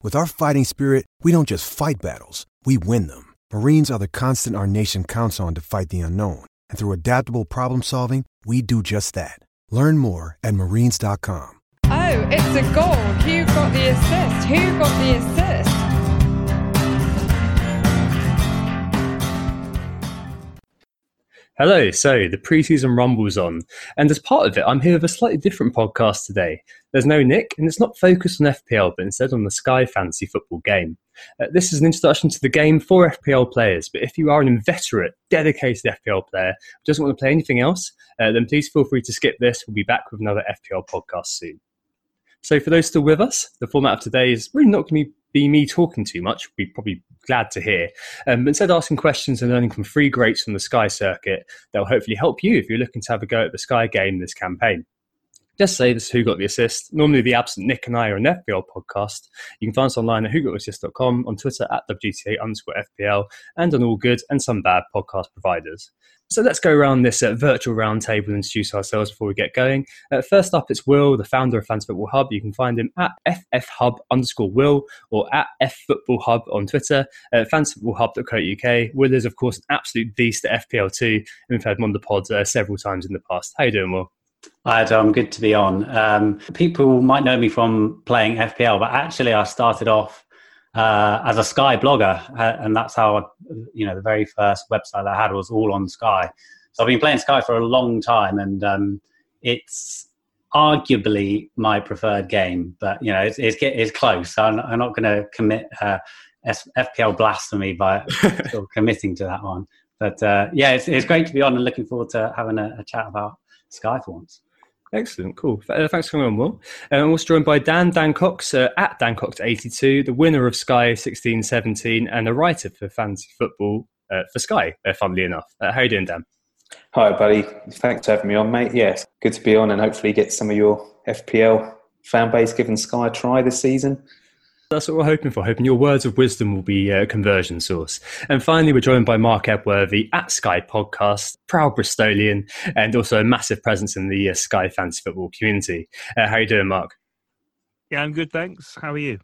With our fighting spirit, we don't just fight battles, we win them. Marines are the constant our nation counts on to fight the unknown. And through adaptable problem solving, we do just that. Learn more at marines.com. Oh, it's a goal. Who got the assist? Who got the assist? Hello, so the preseason rumble's on, and as part of it, I'm here with a slightly different podcast today. There's no Nick, and it's not focused on FPL, but instead on the Sky Fantasy Football game. Uh, this is an introduction to the game for FPL players, but if you are an inveterate, dedicated FPL player who doesn't want to play anything else, uh, then please feel free to skip this. We'll be back with another FPL podcast soon. So, for those still with us, the format of today is really not going to be me talking too much. We're probably glad to hear. Um, but instead, asking questions and learning from free greats from the Sky circuit that will hopefully help you if you're looking to have a go at the Sky game this campaign. Just say this Who Got the Assist. Normally, the absent Nick and I are an FPL podcast. You can find us online at whogottheassist.com, on Twitter at WGTA underscore FPL, and on all good and some bad podcast providers. So let's go around this uh, virtual roundtable and introduce ourselves before we get going. Uh, first up, it's Will, the founder of Fantasy Football Hub. You can find him at ffhub underscore Will or at ffootballhub on Twitter, uh, fantasyfootballhub.co.uk. Will is, of course, an absolute beast at FPL2, and we've had him on the pod uh, several times in the past. How you doing, Will? Hi, Tom. Good to be on. Um, people might know me from playing FPL, but actually, I started off uh, as a Sky blogger, uh, and that's how I, you know the very first website I had was all on Sky. So I've been playing Sky for a long time, and um, it's arguably my preferred game. But you know, it's it's, it's close. So I'm, I'm not going to commit uh, FPL blasphemy by committing to that one. But uh, yeah, it's, it's great to be on, and looking forward to having a, a chat about Sky for once. Excellent, cool. Uh, thanks for coming on, Will. Uh, I'm also joined by Dan Dan Cox uh, at Dan Cox82, the winner of Sky 1617 and a writer for fantasy football uh, for Sky, uh, funnily enough. Uh, how are you doing, Dan? Hi, buddy. Thanks for having me on, mate. Yes, good to be on and hopefully get some of your FPL fan base giving Sky a try this season. That's what we're hoping for. Hoping your words of wisdom will be a conversion source. And finally, we're joined by Mark Ebworthy at Sky Podcast, proud Bristolian, and also a massive presence in the uh, Sky Fantasy Football community. Uh, how are you doing, Mark? Yeah, I'm good, thanks. How are you?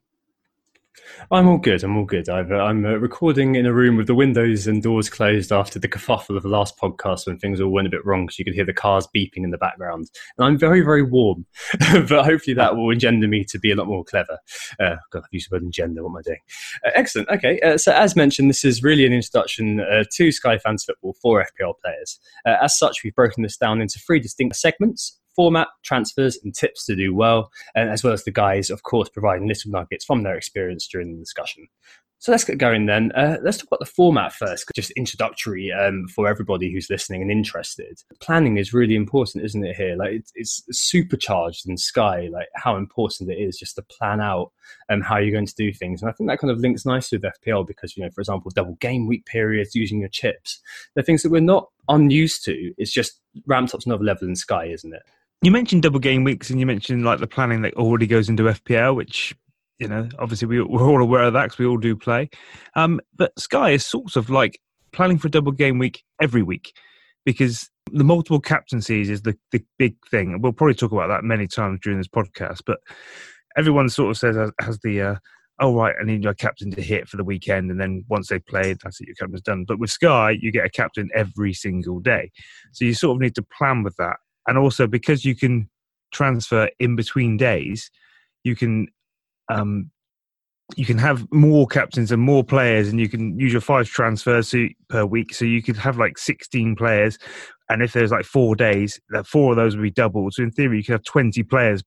I'm all good. I'm all good. i am uh, recording in a room with the windows and doors closed after the kerfuffle of the last podcast when things all went a bit wrong because you could hear the cars beeping in the background. And I'm very, very warm, but hopefully that will engender me to be a lot more clever. Uh, God, I've used the word engender. What am I doing? Uh, excellent. Okay. Uh, so, as mentioned, this is really an introduction uh, to Sky Fantasy Football for FPL players. Uh, as such, we've broken this down into three distinct segments format, transfers, and tips to do well, and as well as the guys, of course, providing little nuggets from their experience during the discussion. So let's get going then. Uh, let's talk about the format first, just introductory um, for everybody who's listening and interested. Planning is really important, isn't it? Here, like it's, it's supercharged in Sky, like how important it is just to plan out um, how you're going to do things. And I think that kind of links nicely with FPL because, you know, for example, double game week periods, using your chips, they're things that we're not unused to. It's just ramped up to another level in Sky, isn't it? You mentioned double game weeks, and you mentioned like the planning that already goes into FPL, which you know obviously we, we're all aware of that because we all do play. Um, but Sky is sort of like planning for double game week every week because The multiple captaincies is the, the big thing. and We'll probably talk about that many times during this podcast, but everyone sort of says, has the, uh, oh, right, I need your captain to hit for the weekend. And then once they've played, that's it, your captain's done. But with Sky, you get a captain every single day. So you sort of need to plan with that. And also because you can transfer in between days, you can um, you can have more captains and more players, and you can use your five transfers per week. So you could have like 16 players, and if there's like four days, that four of those would be doubled. So in theory, you could have 20 players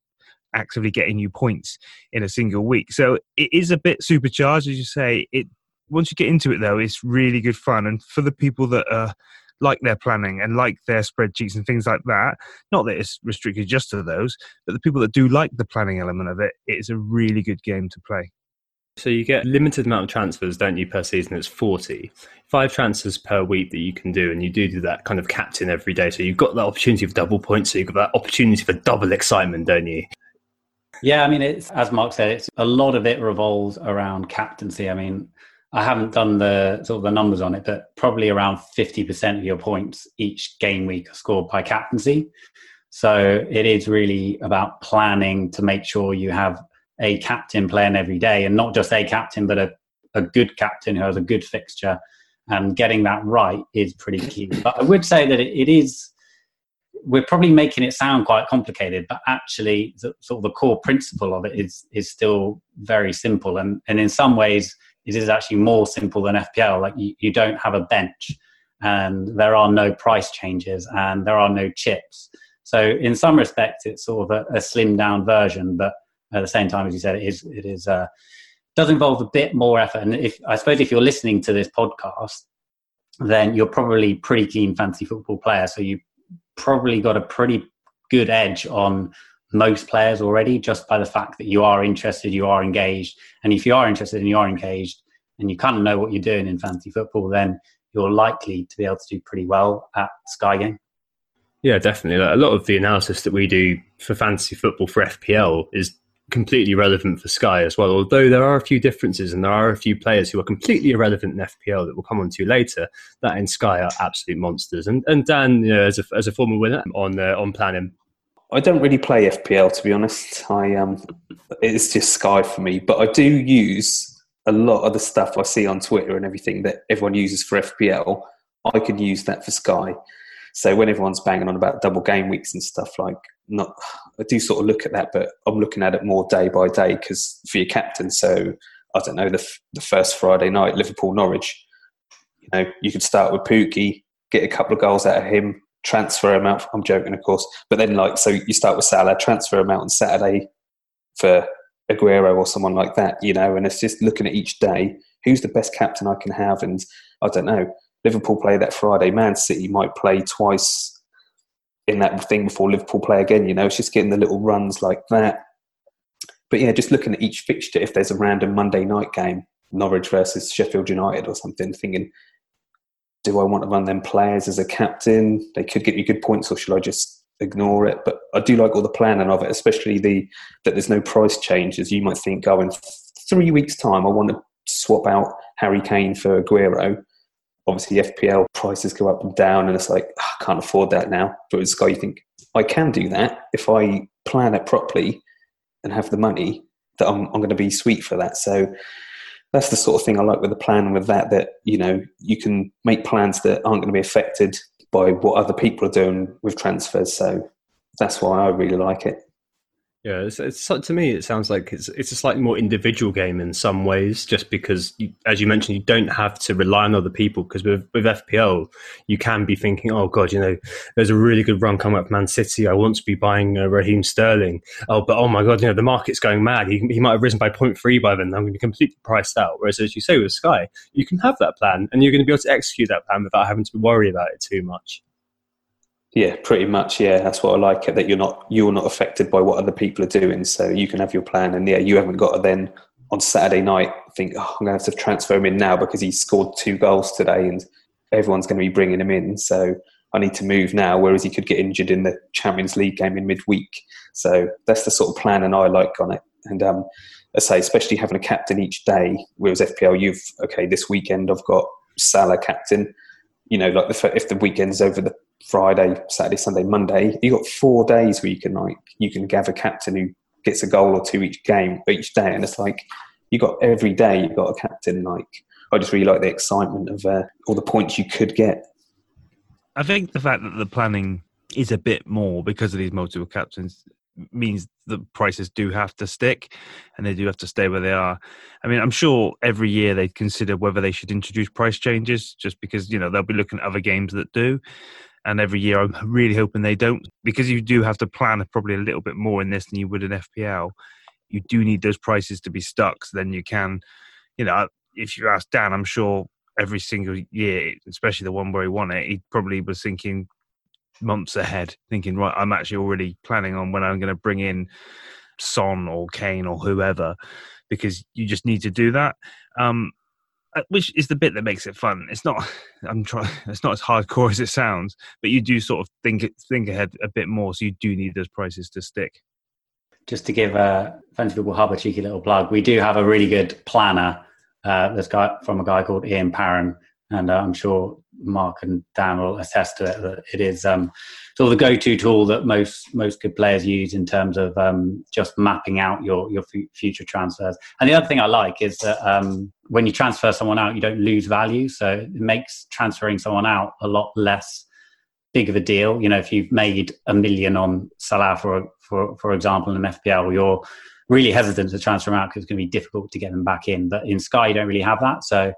actively getting you points in a single week. So it is a bit supercharged, as you say. It once you get into it, though, it's really good fun, and for the people that are like their planning and like their spreadsheets and things like that. Not that it's restricted just to those, but the people that do like the planning element of it, it is a really good game to play. So you get limited amount of transfers, don't you, per season? It's 40. Five transfers per week that you can do, and you do do that kind of captain every day. So you've got that opportunity of double points, so you've got that opportunity for double excitement, don't you? Yeah, I mean, it's as Mark said, it's a lot of it revolves around captaincy. I mean, I haven't done the sort of the numbers on it, but probably around 50% of your points each game week are scored by captaincy. So it is really about planning to make sure you have a captain playing every day and not just a captain, but a, a good captain who has a good fixture. And getting that right is pretty key. But I would say that it, it is, we're probably making it sound quite complicated, but actually, the, sort of the core principle of it is, is still very simple. And, and in some ways, it is actually more simple than FPL. Like you, you don't have a bench and there are no price changes and there are no chips. So in some respects, it's sort of a, a slimmed down version, but at the same time, as you said, it is it is uh, does involve a bit more effort. And if I suppose if you're listening to this podcast, then you're probably pretty keen fantasy football player. So you probably got a pretty good edge on most players already just by the fact that you are interested, you are engaged. And if you are interested and you are engaged and you kind of know what you're doing in fantasy football, then you're likely to be able to do pretty well at Sky Game. Yeah, definitely. A lot of the analysis that we do for fantasy football for FPL is completely relevant for Sky as well. Although there are a few differences and there are a few players who are completely irrelevant in FPL that we'll come on to later. That in Sky are absolute monsters. And and Dan, you know, as a as a former winner on uh, on planning. I don't really play FPL to be honest. I um, it's just Sky for me. But I do use a lot of the stuff I see on Twitter and everything that everyone uses for FPL. I can use that for Sky. So when everyone's banging on about double game weeks and stuff, like not, I do sort of look at that, but I'm looking at it more day by day because for your captain. So I don't know the the first Friday night, Liverpool Norwich. You know, you could start with Pukki, get a couple of goals out of him, transfer him out. I'm joking, of course, but then like so you start with Salah, transfer him out on Saturday for Aguero or someone like that. You know, and it's just looking at each day who's the best captain I can have, and I don't know Liverpool play that Friday. Man City might play twice in that thing before Liverpool play again. You know, it's just getting the little runs like that. But yeah, just looking at each fixture, if there's a random Monday night game, Norwich versus Sheffield United or something, thinking, do I want to run them players as a captain? They could get me good points, or should I just ignore it? But I do like all the planning of it, especially the that there's no price changes. You might think, oh, in three weeks' time, I want to swap out Harry Kane for Aguero obviously FPL prices go up and down, and it's like oh, I can't afford that now. But with Sky, you think I can do that if I plan it properly and have the money. That I'm, I'm going to be sweet for that. So that's the sort of thing I like with the plan with that. That you know you can make plans that aren't going to be affected by what other people are doing with transfers. So that's why I really like it. Yeah, it's, it's, to me it sounds like it's it's a slightly more individual game in some ways, just because, you, as you mentioned, you don't have to rely on other people. Because with with FPL, you can be thinking, oh god, you know, there's a really good run coming up, Man City. I want to be buying uh, Raheem Sterling. Oh, but oh my god, you know, the market's going mad. He, he might have risen by 0.3 by then. I'm going to be completely priced out. Whereas, as you say with Sky, you can have that plan, and you're going to be able to execute that plan without having to worry about it too much. Yeah, pretty much. Yeah, that's what I like. It that you're not you're not affected by what other people are doing, so you can have your plan. And yeah, you haven't got to then on Saturday night think, oh, I'm going to have to transfer him in now because he scored two goals today, and everyone's going to be bringing him in. So I need to move now. Whereas he could get injured in the Champions League game in midweek. So that's the sort of plan, and I like on it. And um, I say, especially having a captain each day. Whereas FPL, you've okay, this weekend I've got Salah captain. You know, like the, if the weekend's over the Friday, Saturday, Sunday, Monday. You got four days where you can like you can gather captain who gets a goal or two each game each day, and it's like you got every day you got a captain. Like I just really like the excitement of uh, all the points you could get. I think the fact that the planning is a bit more because of these multiple captains means the prices do have to stick and they do have to stay where they are. I mean, I'm sure every year they consider whether they should introduce price changes just because, you know, they'll be looking at other games that do. And every year I'm really hoping they don't because you do have to plan probably a little bit more in this than you would in FPL. You do need those prices to be stuck so then you can, you know, if you ask Dan, I'm sure every single year, especially the one where he won it, he probably was thinking, months ahead, thinking, right, I'm actually already planning on when I'm going to bring in Son or Kane or whoever, because you just need to do that. Um, which is the bit that makes it fun. It's not. I'm trying. It's not as hardcore as it sounds, but you do sort of think think ahead a bit more. So you do need those prices to stick. Just to give uh, Football Hub a cheeky little plug, we do have a really good planner. Uh, this guy from a guy called Ian Parron, and uh, I'm sure Mark and Dan will attest to it that it is um, sort of the go-to tool that most most good players use in terms of um, just mapping out your your f- future transfers. And the other thing I like is that um, when you transfer someone out, you don't lose value, so it makes transferring someone out a lot less big of a deal. You know, if you've made a million on Salah for for for example in an FPL, you're really hesitant to transfer them out because it's going to be difficult to get them back in. But in Sky, you don't really have that, so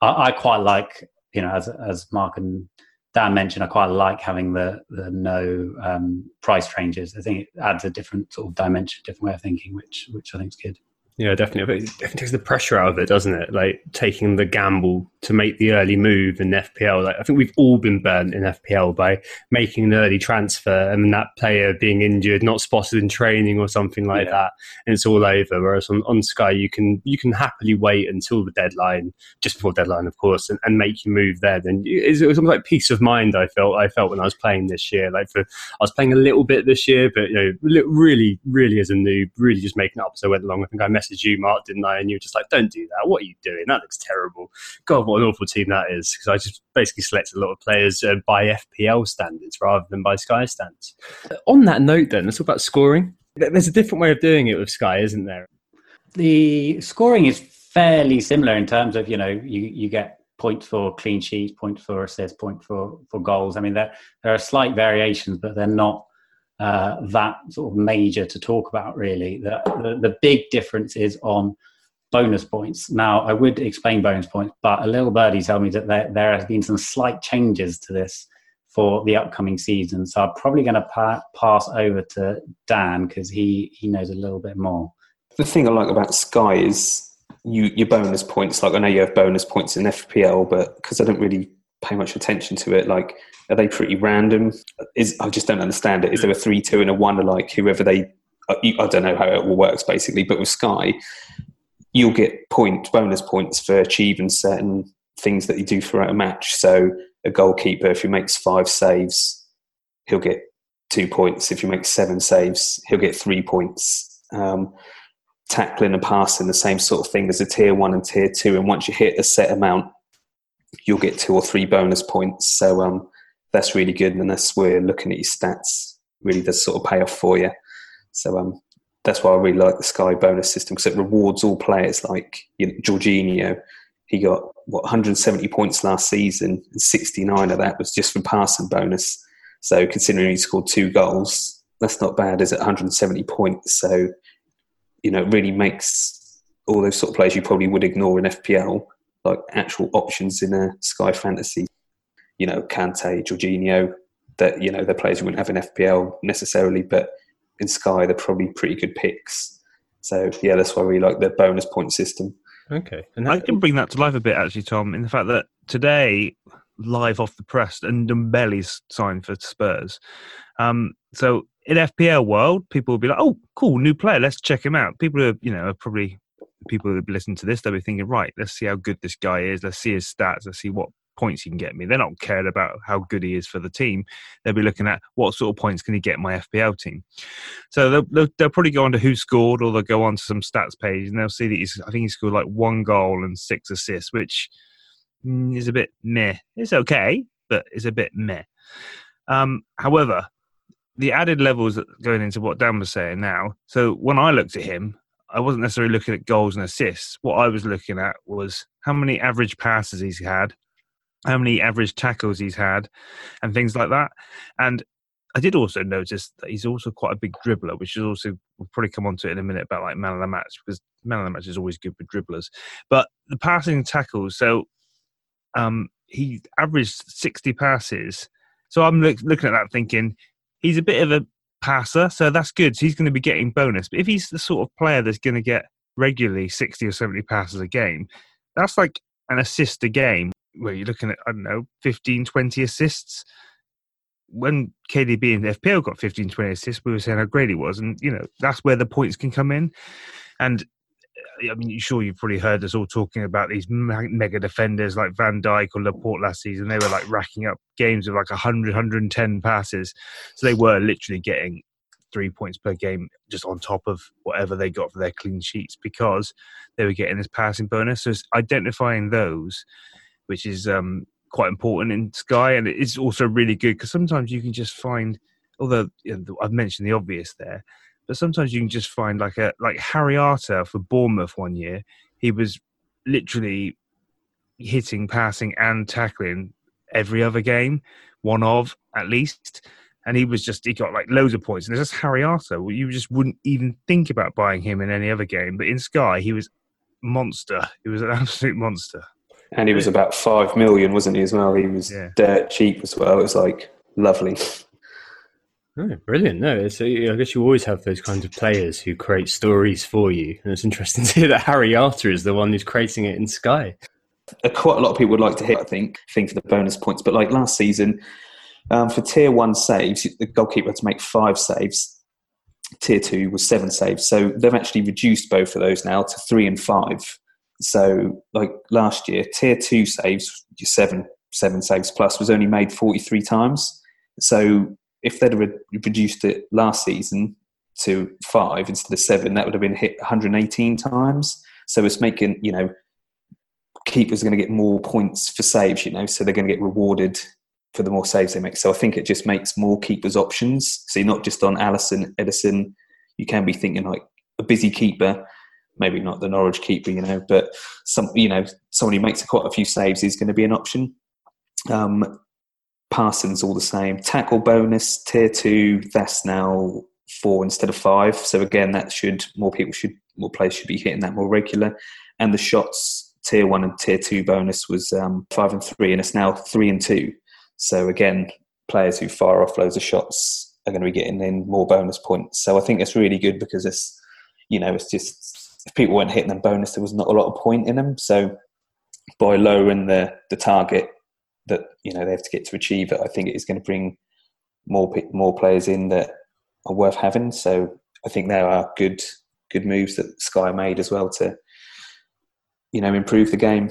I, I quite like you know, as as Mark and Dan mentioned, I quite like having the the no um, price ranges. I think it adds a different sort of dimension, different way of thinking, which which I think is good. Yeah, definitely. It definitely takes the pressure out of it, doesn't it? Like taking the gamble to make the early move in FPL. Like I think we've all been burnt in FPL by making an early transfer and that player being injured, not spotted in training or something like yeah. that, and it's all over. Whereas on, on Sky, you can you can happily wait until the deadline, just before deadline, of course, and, and make your move there. Then it was almost like peace of mind. I felt I felt when I was playing this year. Like for I was playing a little bit this year, but you know, really, really as a noob, really just making up as I went along. I think I messaged you, Mark, didn't I? And you were just like, "Don't do that. What are you doing? That looks terrible." God what an awful team that is because I just basically selected a lot of players uh, by FPL standards rather than by Sky standards. On that note, then let's talk about scoring. There's a different way of doing it with Sky, isn't there? The scoring is fairly similar in terms of you know you you get points for clean sheets, points for assists, point for for goals. I mean there there are slight variations, but they're not uh, that sort of major to talk about really. The, the, the big difference is on bonus points. Now, I would explain bonus points, but a little birdie told me that there, there has been some slight changes to this for the upcoming season. So I'm probably going to pa- pass over to Dan because he, he knows a little bit more. The thing I like about Sky is you your bonus points. Like I know you have bonus points in FPL, but because I don't really pay much attention to it, like are they pretty random? Is I just don't understand it. Is there a three, two, and a one? Like whoever they I don't know how it all works basically, but with Sky, you'll get point bonus points for achieving certain things that you do throughout a match. So a goalkeeper, if he makes five saves, he'll get two points. If he makes seven saves, he'll get three points. Um, tackling and passing, the same sort of thing. There's a tier one and tier two, and once you hit a set amount, you'll get two or three bonus points. So um, that's really good, and that's where looking at your stats really does sort of pay off for you. So um, that's why I really like the Sky bonus system because it rewards all players. Like you know, Jorginho, he got what 170 points last season, and 69 of that was just from passing bonus. So considering he scored two goals, that's not bad, is it? 170 points. So you know, it really makes all those sort of players you probably would ignore in FPL like actual options in a Sky Fantasy. You know, Kante, Jorginho, that you know they're players you wouldn't have in FPL necessarily, but in Sky, they're probably pretty good picks. So yeah, that's why we like the bonus point system. Okay, and I can bring that to life a bit actually, Tom, in the fact that today, live off the press, and Ndombele's signed for Spurs. Um, so in FPL world, people will be like, "Oh, cool, new player, let's check him out." People are, you know, are probably people that listen to this, they'll be thinking, "Right, let's see how good this guy is. Let's see his stats. Let's see what points he can get me. They're not cared about how good he is for the team. They'll be looking at what sort of points can he get my FPL team. So they'll, they'll, they'll, probably go on to who scored, or they'll go on to some stats page and they'll see that he's. I think he scored like one goal and six assists, which mm, is a bit meh. It's okay, but it's a bit meh. Um, however, the added levels going into what Dan was saying now. So when I looked at him, I wasn't necessarily looking at goals and assists. What I was looking at was how many average passes he's had, how many average tackles he's had, and things like that. And I did also notice that he's also quite a big dribbler, which is also we'll probably come on to it in a minute about like man of the match because man of the match is always good for dribblers. But the passing tackles, so um, he averaged sixty passes. So I'm look, looking at that thinking he's a bit of a passer, so that's good. So he's going to be getting bonus. But if he's the sort of player that's going to get regularly 60 or 70 passes a game, that's like an assist a game where you're looking at, I don't know, 15, 20 assists. When KDB and FPL got 15, 20 assists, we were saying how great he was. And, you know, that's where the points can come in. And I mean, sure, you've probably heard us all talking about these mega defenders like Van Dijk or Laporte last season. They were like racking up games of like 100, 110 passes. So they were literally getting three points per game just on top of whatever they got for their clean sheets because they were getting this passing bonus. So it's identifying those, which is um, quite important in Sky, and it's also really good because sometimes you can just find, although you know, I've mentioned the obvious there, but sometimes you can just find like a like Harry Arter for Bournemouth one year. He was literally hitting, passing, and tackling every other game, one of at least. And he was just he got like loads of points. And there's just Harry Arter. You just wouldn't even think about buying him in any other game. But in Sky, he was monster. He was an absolute monster. And he was about five million, wasn't he? As well, he was yeah. dirt cheap as well. It was like lovely. Oh, brilliant! No, it's, I guess you always have those kinds of players who create stories for you, and it's interesting to hear that Harry Arter is the one who's creating it in Sky. Uh, quite a lot of people would like to hit, I think, thing for the bonus points. But like last season, um, for tier one saves, the goalkeeper had to make five saves. Tier two was seven saves, so they've actually reduced both of those now to three and five. So, like last year, tier two saves, your seven seven saves plus, was only made forty three times. So if they'd re- reduced it last season to five instead of seven, that would have been hit 118 times. So it's making, you know, keepers are going to get more points for saves, you know, so they're going to get rewarded for the more saves they make. So I think it just makes more keepers options. So you're not just on Alisson, Ederson. You can be thinking like a busy keeper, maybe not the Norwich keeper, you know, but some, you know, someone who makes quite a few saves is going to be an option. Um, Parsons all the same. Tackle bonus tier two. That's now four instead of five. So again, that should more people should more players should be hitting that more regular. And the shots tier one and tier two bonus was um, five and three, and it's now three and two. So again, players who fire off loads of shots are going to be getting in more bonus points. So I think it's really good because it's you know it's just if people weren't hitting them bonus, there was not a lot of point in them. So by lowering the the target that you know they have to get to achieve it. I think it is going to bring more more players in that are worth having. So I think there are good good moves that Sky made as well to you know improve the game.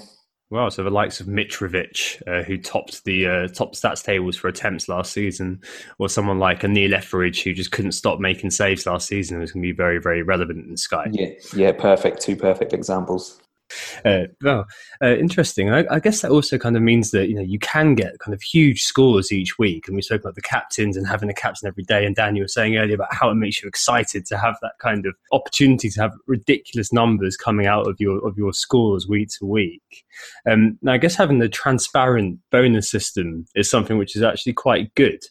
Well, so the likes of Mitrovic, uh, who topped the uh, top stats tables for attempts last season, or someone like a Neil Etheridge, who just couldn't stop making saves last season, is going to be very, very relevant in Sky. Yeah, yeah, perfect. Two perfect examples. Uh, well, uh, interesting. I, I, guess that also kind of means that you know you can get kind of huge scores each week, and we spoke about the captains and having a captain every day. And Dan, you were saying earlier about how it makes you excited to have that kind of opportunity to have ridiculous numbers coming out of your of your scores week to week. Um, now, I guess having the transparent bonus system is something which is actually quite good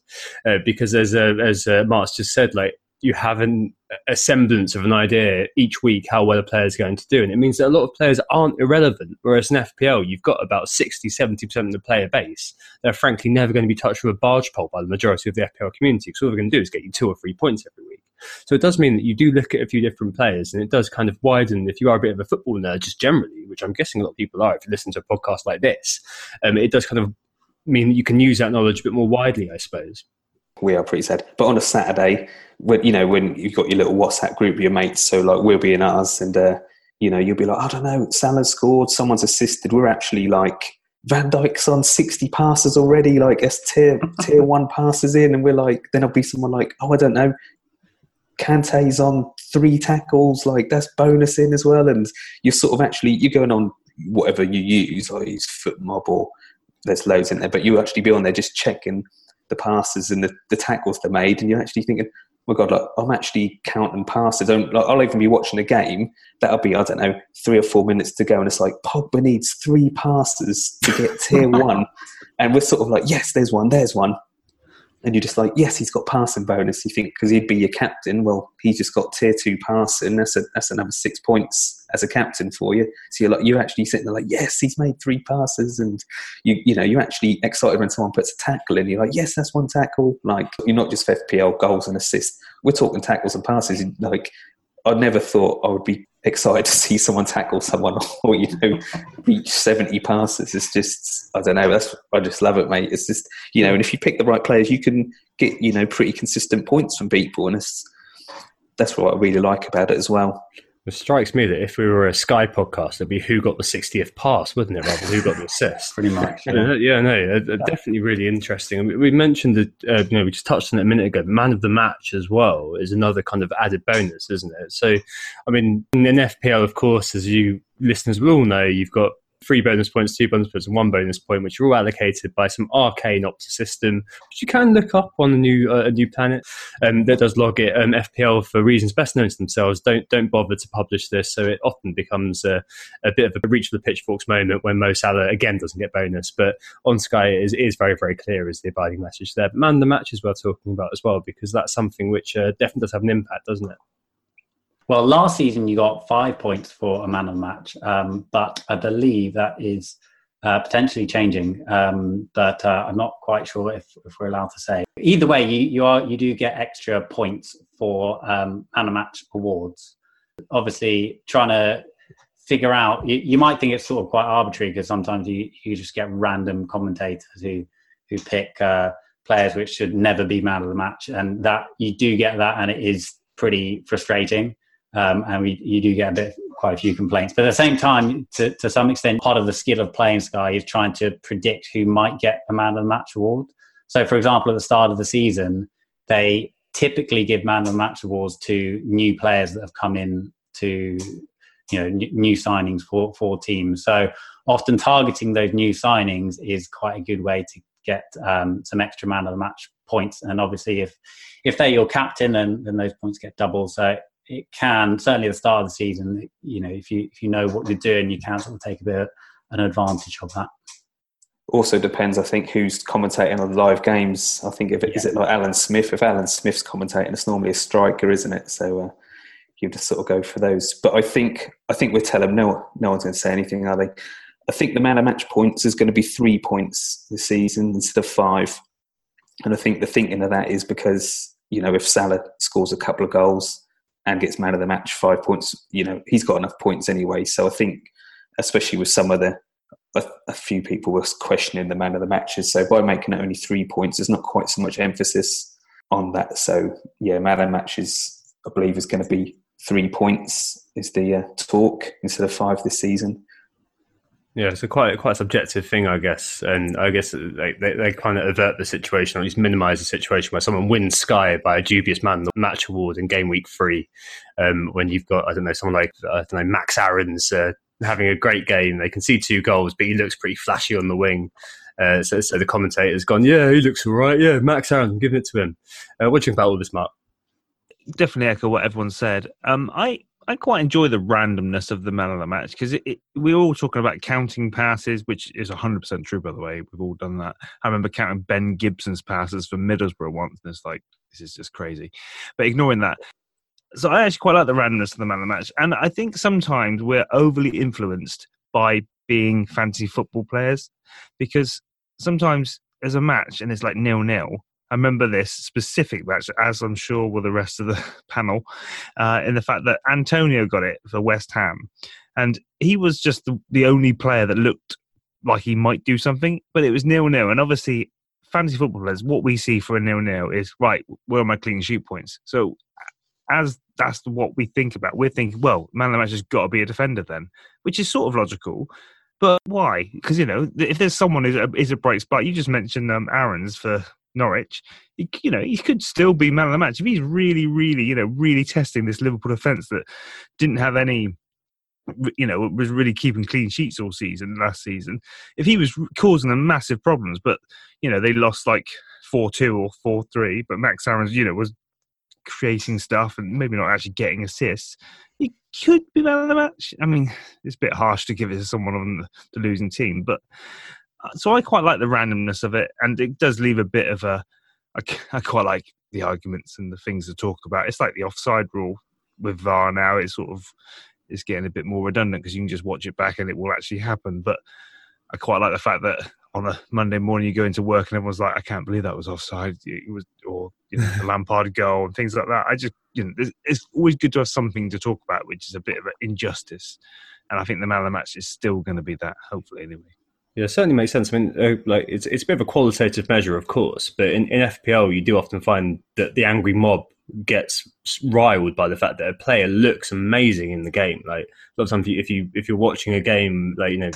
uh, because, as uh, as uh, Mark's just said, like you have an, a semblance of an idea each week how well a player is going to do. And it means that a lot of players aren't irrelevant. Whereas in FPL, you've got about 60, 70% of the player base. They're frankly never going to be touched with a barge pole by the majority of the FPL community because all they're going to do is get you two or three points every week. So it does mean that you do look at a few different players and it does kind of widen, if you are a bit of a football nerd, just generally, which I'm guessing a lot of people are if you listen to a podcast like this, um, it does kind of mean that you can use that knowledge a bit more widely, I suppose we are pretty sad. But on a Saturday, when you know when you've got your little WhatsApp group, your mates, so like we'll be in ours, and uh, you know you'll be like, I don't know, Salah scored, someone's assisted. We're actually like Van Dijk's on sixty passes already, like as tier tier one passes in, and we're like, then there'll be someone like, oh, I don't know, Kante's on three tackles, like that's bonus in as well, and you're sort of actually you're going on whatever you use, I use FotMob or there's loads in there, but you actually be on there just checking the passes and the, the tackles they made, and you're actually thinking, oh my God, like, I'm actually counting passes. Like, I'll even be watching a game. That'll be, I don't know, three or four minutes to go. And it's like, Pogba needs three passes to get tier one. And we're sort of like, yes, there's one, there's one and you're just like, yes, he's got passing bonus. You think because he'd be your captain, well, he's just got tier two passing. That's a, that's another six points as a captain for you. So you're like, you're actually sitting there like, yes, he's made three passes, and you you know you're actually excited when someone puts a tackle in. You're like, yes, that's one tackle. Like you're not just FPL goals and assists. We're talking tackles and passes. Like I never thought I would be excited to see someone tackle someone or you know reach 70 passes. It's just i don't know that's i just love it mate. It's just you know and if you pick the right players you can get you know pretty consistent points from people and it's that's what i really like about it as well it strikes me that if we were a Sky podcast, it'd be who got the 60th pass, wouldn't it? Rather than who got the assist. Pretty much. Yeah, yeah no, uh, definitely really interesting. I mean, we mentioned that, uh, you know, we just touched on it a minute ago. Man of the match as well is another kind of added bonus, isn't it? So, I mean, in FPL, of course, as you listeners will all know, you've got three bonus points, two bonus points, and one bonus point, which are all allocated by some arcane Opta system, which you can look up on a new uh, a new planet um, that does log it. Um, FPL, for reasons best known to themselves, don't don't bother to publish this, so it often becomes a, a bit of a reach for the pitchforks moment when Mo Salah again doesn't get bonus. But on Sky, it is, it is very very clear as the abiding message there. But man, the matches we're talking about as well, because that's something which uh, definitely does have an impact, doesn't it? Well, last season you got five points for a man of the match, um, but I believe that is uh, potentially changing. Um, but uh, I'm not quite sure if, if, we're allowed to say. Either way, you, you are you do get extra points for um, man of match awards. Obviously, trying to figure out you, you might think it's sort of quite arbitrary because sometimes you, you just get random commentators who who pick uh, players which should never be man of the match, and that you do get that, and it is pretty frustrating um, and we, you do get a bit quite a few complaints. But at the same time, to, to some extent, part of the skill of playing Sky is trying to predict who might get a man of the match award. So, for example, at the start of the season, they typically give man of the match awards to new players that have come in to you know new signings for for teams. So often targeting those new signings is quite a good way to get um, some extra man of the match points. And obviously, if if they're your captain, then then those points get doubled. So it can certainly at the start of the season. You know, if you if you know what you're doing, you can sort of take a bit of an advantage of that. Also depends, I think, who's commentating on live games. I think if it yeah. is it like Alan Smith. If Alan Smith's commentating, it's normally a striker, isn't it? So uh, you just sort of go for those. But I think I think we tell them no, no one's going to say anything, are they? I think the man of match points is going to be three points this season instead of five. And I think the thinking of that is because you know if Salah scores a couple of goals, and gets man of the match, five points. You know, he's got enough points anyway. So I think, especially with some of the, a, a, few people were questioning the man of the matches. So by making it only three points, there's not quite so much emphasis on that. So yeah, man of the matches, I believe, is going to be three points is the uh, talk instead of five this season. Yeah, it's a quite quite a subjective thing, I guess, and I guess they, they, they, kind of avert the situation, or at least minimise the situation where someone wins Sky by a dubious man the match award in game week three, um, when you've got I don't know someone like I don't know Max Aarons uh, having a great game, they can see two goals, but he looks pretty flashy on the wing. Uh, so, so the commentator's gone, yeah, he looks all right, yeah, Max Aaron, giving it to him. Uh, what do you think about all this, Mark? Definitely echo what everyone said. Um, I I quite enjoy the randomness of the man of the match because we're all talking about counting passes, which is 100% true, by the way. We've all done that. I remember counting Ben Gibson's passes for Middlesbrough once, and it's like, this is just crazy. But ignoring that, so I actually quite like the randomness of the man of the match. And I think sometimes we're overly influenced by being fantasy football players because sometimes there's a match and it's like nil nil I remember this specific match, as I'm sure will the rest of the panel, uh, in the fact that Antonio got it for West Ham. And he was just the, the only player that looked like he might do something, but it was nil nil. And obviously, fantasy footballers, what we see for a nil nil is right, where are my clean sheet points? So, as that's what we think about, we're thinking, well, man of the match has got to be a defender then, which is sort of logical. But why? Because you know, if there's someone who's a, is a bright spot, you just mentioned um, Aarons for Norwich, he, you know, he could still be man of the match if he's really, really, you know, really testing this Liverpool defence that didn't have any you know, was really keeping clean sheets all season last season. If he was causing them massive problems, but you know they lost like four two or four three, but Max Aarons, you know, was creating stuff and maybe not actually getting assists. He could be man of the match. I mean, it's a bit harsh to give it to someone on the losing team, but so I quite like the randomness of it, and it does leave a bit of a. I, I quite like the arguments and the things to talk about. It's like the offside rule with VAR now. It's sort of it's getting a bit more redundant because you can just watch it back and it will actually happen. But I quite like the fact that on a Monday morning you go into work and everyone's like, I can't believe that was offside. It was, or you know, the Lampard goal and things like that. I just, you know, it's always good to have something to talk about, which is a bit of an injustice. And I think the man of the match is still going to be that, hopefully, anyway. Yeah, certainly makes sense. I mean, uh, like it's it's a bit of a qualitative measure, of course, but in, in FPL you do often find that the angry mob gets riled by the fact that a player looks amazing in the game. Like a lot of times, if you if you're watching a game, like you know,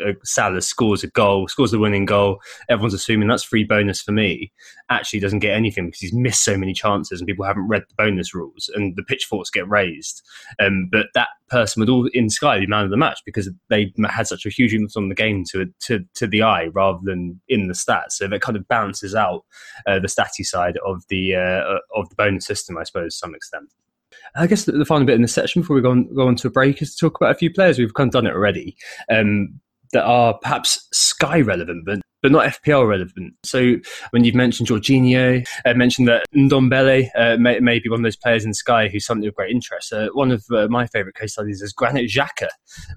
a, a Salah scores a goal, scores the winning goal, everyone's assuming that's free bonus for me. Actually, doesn't get anything because he's missed so many chances, and people haven't read the bonus rules, and the pitchforks get raised. Um, but that person would all in Sky be man of the match because they had such a huge influence on the game to to to the eye rather than in the stats. So that kind of balances out uh, the statty side of the uh, of the bonus system, I suppose, to some extent. I guess the, the final bit in this section before we go on, go on to a break is to talk about a few players. We've kind of done it already um, that are perhaps Sky relevant, but but not FPL relevant. So when you've mentioned Jorginho, uh, mentioned that Ndombele uh, may, may, be one of those players in Sky who's something of great interest. Uh, one of uh, my favourite case studies is Granit Xhaka,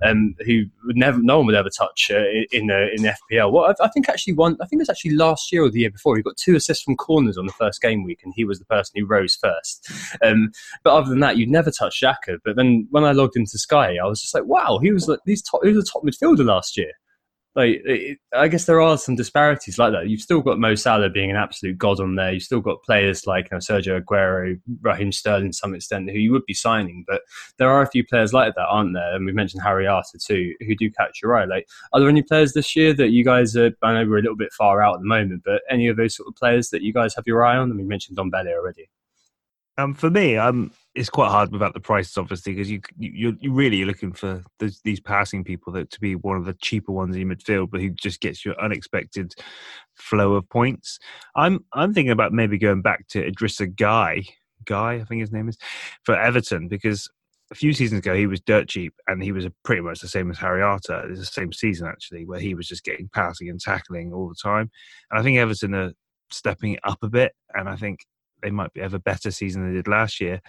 um, who never, no one would ever touch uh, in uh, in FPL. Well, I, I, think actually one, I think it was actually last year or the year before. He got two assists from corners on the first game week, and he was the person who rose first. Um, but other than that, you'd never touch Xhaka. But then when I logged into Sky, I was just like, wow, he was like these top, he was a top midfielder last year like I guess there are some disparities like that. You've still got Mo Salah being an absolute god on there. You've still got players like you know, Sergio Aguero, Raheem Sterling, to some extent, who you would be signing. But there are a few players like that, aren't there? And we mentioned Harry Arter too, who do catch your eye. Like, are there any players this year that you guys are? I know we're a little bit far out at the moment, but any of those sort of players that you guys have your eye on? And we mentioned Don Ndombele already. Um, for me, um, it's quite hard without the prices, obviously, because you you you really are looking for those, these passing people that to be one of the cheaper ones in midfield, but who just gets your unexpected flow of points. I'm I'm thinking about maybe going back to Idrissa Gueye, Guy, I think his name is, for Everton, because a few seasons ago he was dirt cheap and he was pretty much the same as Harry Arter. It's the same season actually, where he was just getting passing and tackling all the time. And I think Everton are stepping it up a bit, and I think they might have a better season than they did last year.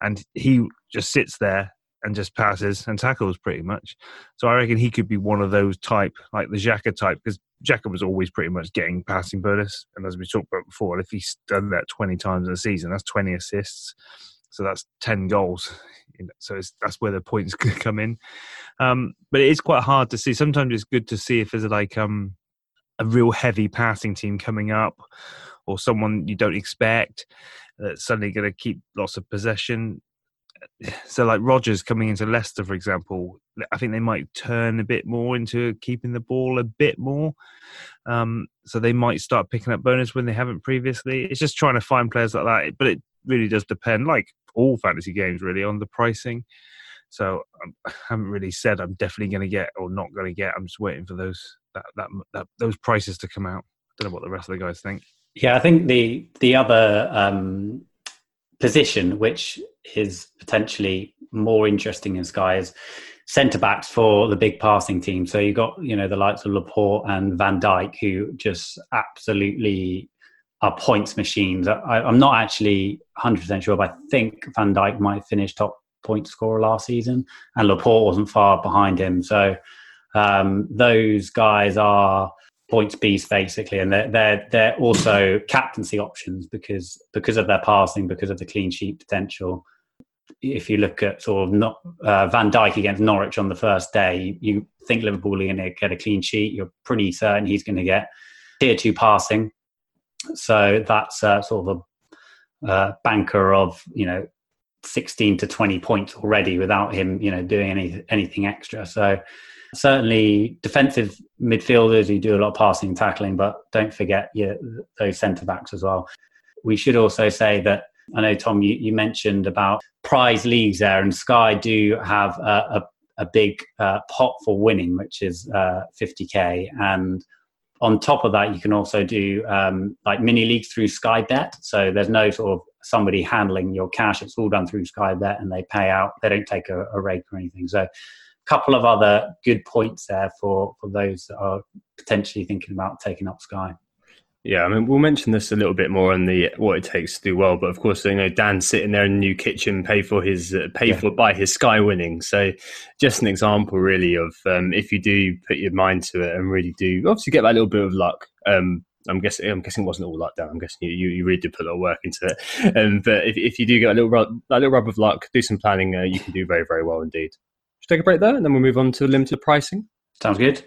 And he just sits there and just passes and tackles pretty much. So I reckon he could be one of those type, like the Xhaka type, because Xhaka was always pretty much getting passing bonus. And as we talked about before, if he's done that 20 times in a season, that's 20 assists. So that's 10 goals. So that's where the points come in. Um, but it is quite hard to see. Sometimes it's good to see if there's like um, a real heavy passing team coming up or someone you don't expect that's suddenly going to keep lots of possession. So, like Rodgers coming into Leicester, for example, I think they might turn a bit more into keeping the ball a bit more. Um, so they might start picking up bonus when they haven't previously. It's just trying to find players like that, but it really does depend, like all fantasy games, really, on the pricing. So um, I haven't really said I'm definitely going to get or not going to get. I'm just waiting for those that, that, that those prices to come out. I don't know what the rest of the guys think. Yeah, I think the the other um, position, which is potentially more interesting in Sky, is centre backs for the big passing team. So you got you know the likes of Laporte and Van Dijk, who just absolutely are points machines. I, am not actually 100 percent sure, but I think Van Dijk might finish top point scorer last season, and Laporte wasn't far behind him. So um, those guys are points beast basically, and they're they're they're also captaincy options because because of their passing, because of the clean sheet potential. If you look at sort of not, uh, Van Dijk against Norwich on the first day, you think Liverpool are going to get a clean sheet. You're pretty certain he's going to get tier two passing. So that's uh, sort of a uh, banker of you know 16 to 20 points already without him you know doing any anything extra. So certainly defensive midfielders who do a lot of passing and tackling, but don't forget yeah, those centre backs as well. We should also say that I know Tom, you, you mentioned about prize leagues there, and Sky do have a, a big uh, pot for winning, which is uh, 50k. And on top of that, you can also do um, like mini leagues through Sky Bet. So there's no sort of somebody handling your cash. It's all done through Sky Bet, and they pay out. They don't take a, a rake or anything. So a couple of other good points there for for those that are potentially thinking about taking up Sky. Yeah, I mean, we'll mention this a little bit more on the what it takes to do well, but of course, you know, Dan's sitting there in the new kitchen, pay for his uh, pay yeah. for by his Sky winning. So, just an example, really, of um, if you do put your mind to it and really do, obviously, get that little bit of luck. Um, I'm guessing. I'm guessing it wasn't all luck. Dan. I'm guessing you, you, really did put a lot of work into it. Um, but if, if you do get a little rub, a little rub of luck, do some planning, uh, you can do very very well indeed. Should take a break there, and then we'll move on to limited pricing. Sounds good.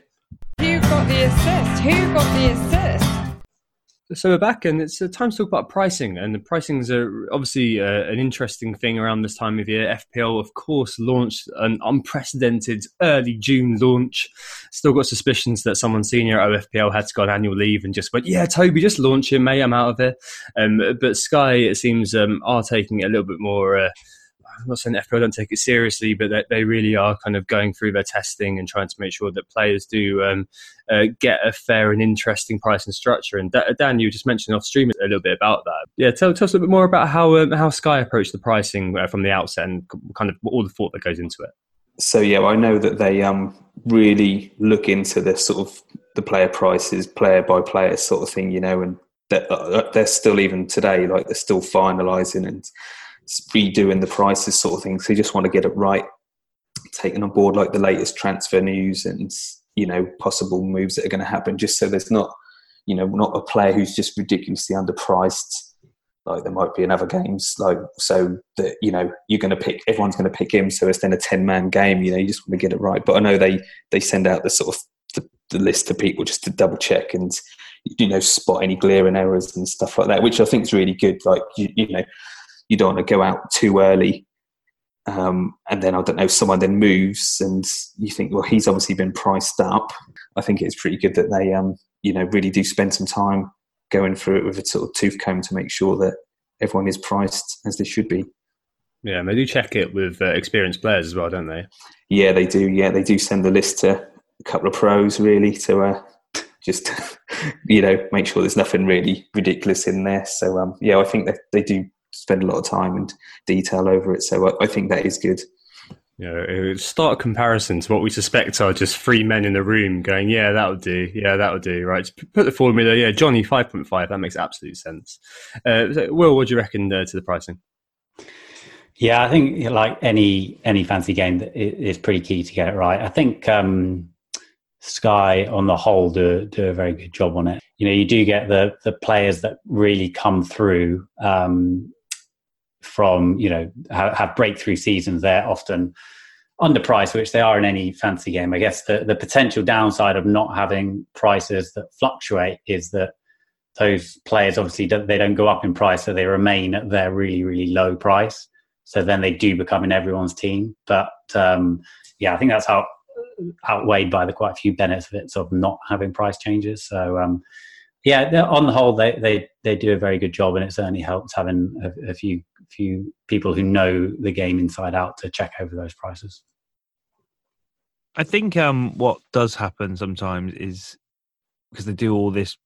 Who got the assist? Who got the assist? So we're back, and it's time to talk about pricing. And the pricing is obviously uh, an interesting thing around this time of year. FPL, of course, launched an unprecedented early June launch. Still got suspicions that someone senior at OFPL had to go on annual leave and just went, "Yeah, Toby, just launch it, mate. I'm out of it." Um, but Sky, it seems, um, are taking it a little bit more. Uh, I'm not saying FPL don't take it seriously, but they, they, really are kind of going through their testing and trying to make sure that players do um, uh, get a fair and interesting price and structure. And Dan, you just mentioned off stream a little bit about that. Yeah, tell, tell us a little bit more about how um, how Sky approached the pricing uh, from the outset and kind of all the thought that goes into it. So yeah, I know that they um, really look into the sort of the player prices, player by player sort of thing, you know, and they're, uh, they're still even today like they're still finalising and redoing the prices sort of thing. So you just want to get it right, taking on board like the latest transfer news and you know possible moves that are going to happen, just so there's not you know not a player who's just ridiculously underpriced. Like there might be in other games, like so that you know you're going to pick everyone's going to pick him, so it's then a ten man game. You know you just want to get it right. But I know they they send out the sort of the, the list to people just to double check and you know spot any glaring errors and stuff like that, which I think is really good. Like you, you know you don't want to go out too early. Um, and then I don't know, someone then moves, and you think, well, he's obviously been priced up. I think it's pretty good that they, um, you know, really do spend some time going through it with a sort of tooth comb to make sure that everyone is priced as they should be. Yeah, and they do check it with uh, experienced players as well, don't they? Yeah, they do. Yeah, they do send the list to a couple of pros really to uh, just you know make sure there's nothing really ridiculous in there. So um, yeah, I think that they do spend a lot of time and detail over it. So I, I think that is good. Yeah, start a comparison to what we suspect are just three men in the room going, yeah, that would do. Yeah, that would do. Right. Just put the formula. Yeah, Johnny, 5.5. That makes absolute sense. Uh, so Will, what do you reckon uh, to the pricing? Yeah, I think like any any fancy game, it's pretty key to get it right. I think um, Sky on the whole do do a very good job on it. You know, you do get the the players that really come through um, from you know have, have breakthrough seasons. They're often underpriced, which they are in any fancy game. I guess the, the potential downside of not having prices that fluctuate is that those players obviously don't, they don't go up in price, so they remain at their really really low price. So then they do become in everyone's team. But um, yeah, I think that's how outweighed by the quite a few benefits of not having price changes. So um, yeah, on the whole, they, they they do a very good job, and it certainly helps having a, a few few people who know the game inside out to check over those prices. I think um, what does happen sometimes is because they do all this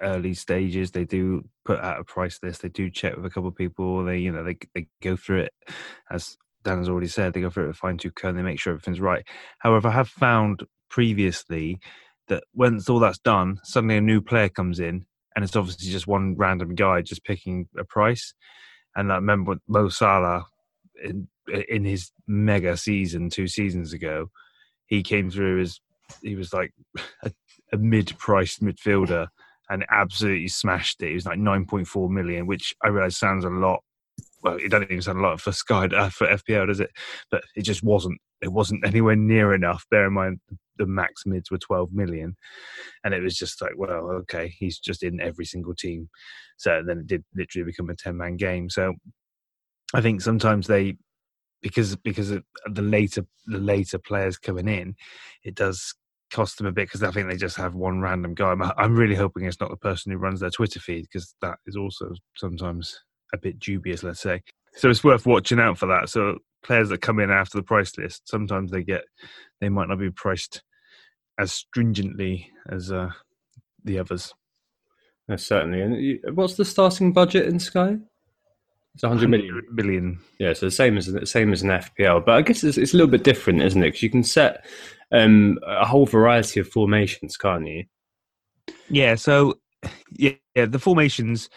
early stages, they do put out a price list, they do check with a couple of people, they you know they they go through it as Dan has already said, they go through it with fine tooth comb, they make sure everything's right. However, I have found previously that once all that's done, suddenly a new player comes in, and it's obviously just one random guy just picking a price. And I remember Mo Salah in in his mega season two seasons ago, he came through as he was like a, a mid-priced midfielder and absolutely smashed it. He was like 9.4 million, which I realize sounds a lot. Well, it doesn't even sound a lot for Sky uh, for FPL, does it? But it just wasn't. It wasn't anywhere near enough. Bear in mind, the max mids were 12 million. And it was just like well okay he's just in every single team. So then it did literally become a 10 man game. So i think sometimes they because because of the later the later players coming in it does cost them a bit because i think they just have one random guy. I'm really hoping it's not the person who runs their twitter feed because that is also sometimes a bit dubious let's say. So it's worth watching out for that. So players that come in after the price list, sometimes they get they might not be priced as stringently as uh, the others. No, certainly. And you- what's the starting budget in Sky? It's 100 million. million. Yeah, so the same as the same as an FPL, but I guess it's, it's a little bit different, isn't it? Because you can set um, a whole variety of formations, can't you? Yeah, so yeah, yeah the formations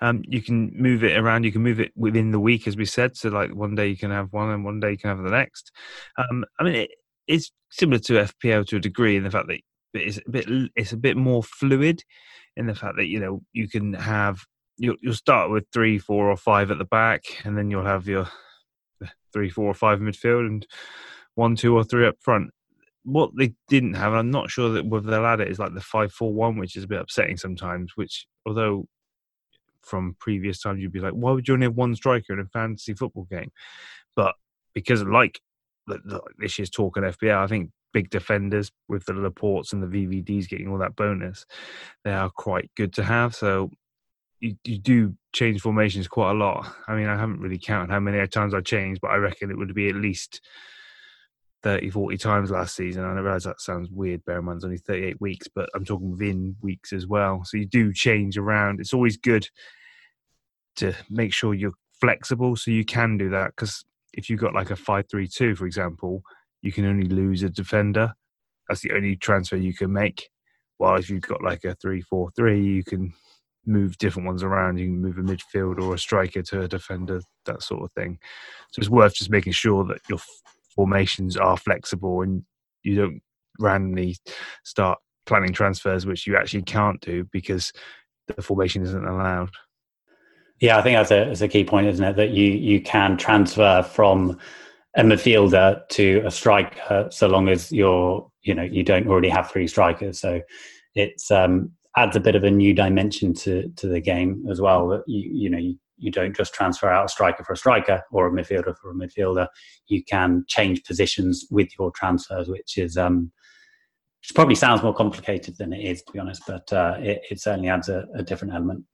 um, you can move it around. You can move it within the week, as we said. So like one day you can have one, and one day you can have the next. Um, I mean, it, it's similar to FPL to a degree in the fact that it's a bit it's a bit more fluid in the fact that you know you can have you'll, you'll start with three, four, or five at the back, and then you'll have your three, four, or five midfield, and one, two, or three up front. What they didn't have, and I'm not sure that whether they'll add it, is like the five-four-one, which is a bit upsetting sometimes. Which, although from previous times you'd be like, why would you only have one striker in a fantasy football game? But because like the, the, this year's talk on FPL, I think big defenders with the Laportes and the VVDs getting all that bonus, they are quite good to have. So you, you do change formations quite a lot. I mean, I haven't really counted how many times I changed, but I reckon it would be at least 30, 40 times last season. I realize that sounds weird, bear in mind it's only 38 weeks, but I'm talking within weeks as well. So you do change around. It's always good to make sure you're flexible so you can do that because if you've got like a 5-3-2 for example you can only lose a defender. That's the only transfer you can make. While if you've got like a 3-4-3 you can move different ones around. You can move a midfield or a striker to a defender that sort of thing. So it's worth just making sure that your formations are flexible and you don't randomly start planning transfers which you actually can't do because the formation isn't allowed yeah, I think that's a, that's a key point, isn't it? That you you can transfer from a midfielder to a striker so long as you're you know you don't already have three strikers. So it's um, adds a bit of a new dimension to to the game as well. That you you know you, you don't just transfer out a striker for a striker or a midfielder for a midfielder. You can change positions with your transfers, which is um, which probably sounds more complicated than it is, to be honest. But uh, it, it certainly adds a, a different element.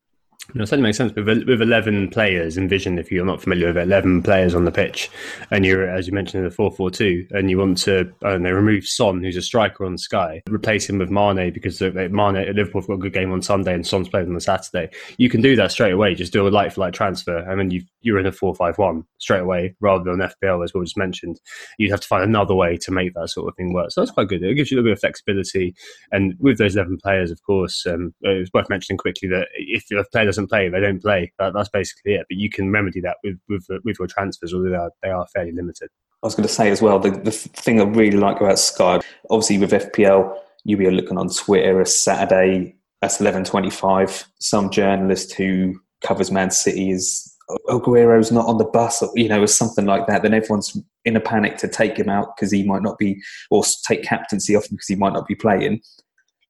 No, it certainly makes sense. With, with 11 players, envision if you're not familiar with it, 11 players on the pitch, and you're, as you mentioned, in the 4 4 2, and you want to, don't know, remove Son, who's a striker on Sky, replace him with Mane because Mane at Liverpool have got a good game on Sunday and Son's playing on the Saturday. You can do that straight away. Just do a light for light transfer, and then you, you're in a 4 5 1 straight away rather than FPL, as we just mentioned. You'd have to find another way to make that sort of thing work. So that's quite good. It gives you a little bit of flexibility. And with those 11 players, of course, um, it's worth mentioning quickly that if a player doesn't play, they don't play. That, that's basically it. But you can remedy that with with, uh, with your transfers, although they are, they are fairly limited. I was going to say as well, the, the thing I really like about Sky, obviously with FPL, you'll be looking on Twitter a Saturday, at 11.25. Some journalist who covers Man City is, Aguero's not on the bus, or, you know, or something like that. Then everyone's in a panic to take him out because he might not be, or take captaincy off him because he might not be playing.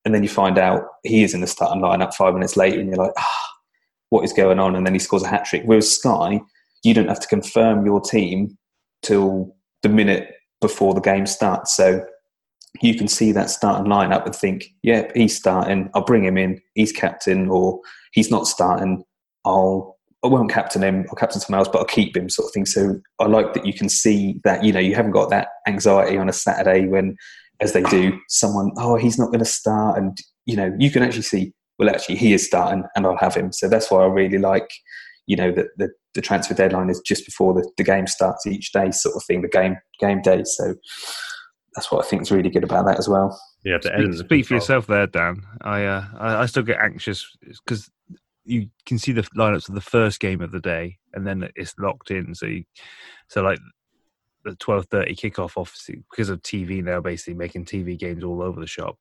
And then you find out he is in the starting lineup five minutes later and you're like, ah, what is going on? And then he scores a hat trick. Whereas Sky, you don't have to confirm your team till the minute before the game starts. So you can see that starting lineup and think, yeah, he's starting. I'll bring him in. He's captain, or he's not starting. I'll I won't captain him. I'll captain someone else, but I'll keep him, sort of thing. So I like that you can see that. You know, you haven't got that anxiety on a Saturday when, as they do, someone, oh, he's not going to start, and you know, you can actually see, well, actually, he is starting, and I'll have him. So that's why I really like, you know, that the, the transfer deadline is just before the, the game starts each day, sort of thing. The game game day. So that's what I think is really good about that as well. Yeah, Speak, speak for yourself there, Dan. I, uh, I I still get anxious because you can see the lineups of the first game of the day, and then it's locked in. So, you, so like the twelve thirty kickoff, obviously because of TV now, basically making TV games all over the shop.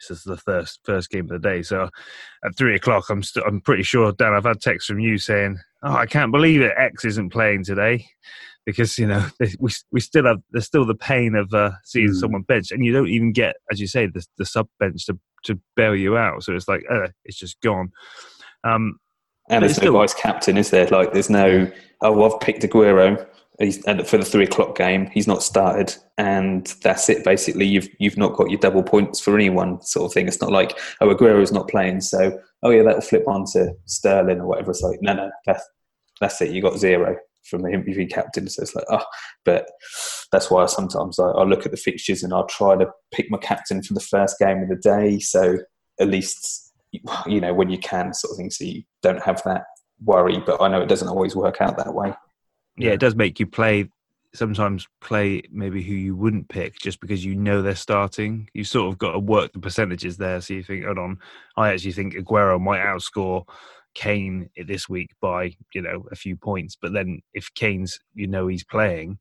This is the first first game of the day. So at three o'clock, I'm st- I'm pretty sure, Dan. I've had texts from you saying, "Oh, I can't believe it. X isn't playing today." Because you know we we still have there's still the pain of uh, seeing Mm. someone bench, and you don't even get, as you say, the the sub bench to to bail you out. So it's like uh, it's just gone. Um, And there's no vice captain, is there? Like, there's no, oh, well, I've picked Aguero he's, for the three o'clock game. He's not started, and that's it. Basically, you've you've not got your double points for anyone, sort of thing. It's not like, oh, Aguero's not playing, so oh yeah, that'll flip on to Sterling or whatever. It's like, no, no, that's that's it. You got zero. from him if he captain. So it's like, oh, but that's why sometimes I, I look at the fixtures and I'll try to pick my captain for the first game of the day. So at least, you know, when you can, sort of thing, so you don't have that worry. But I know it doesn't always work out that way. Yeah, it does make you play sometimes play maybe who you wouldn't pick just because you know they're starting. You sort of got to work the percentages there. So you think, hold on, I actually think Aguero might outscore Kane this week by you know a few points. But then if Kane's you know he's playing,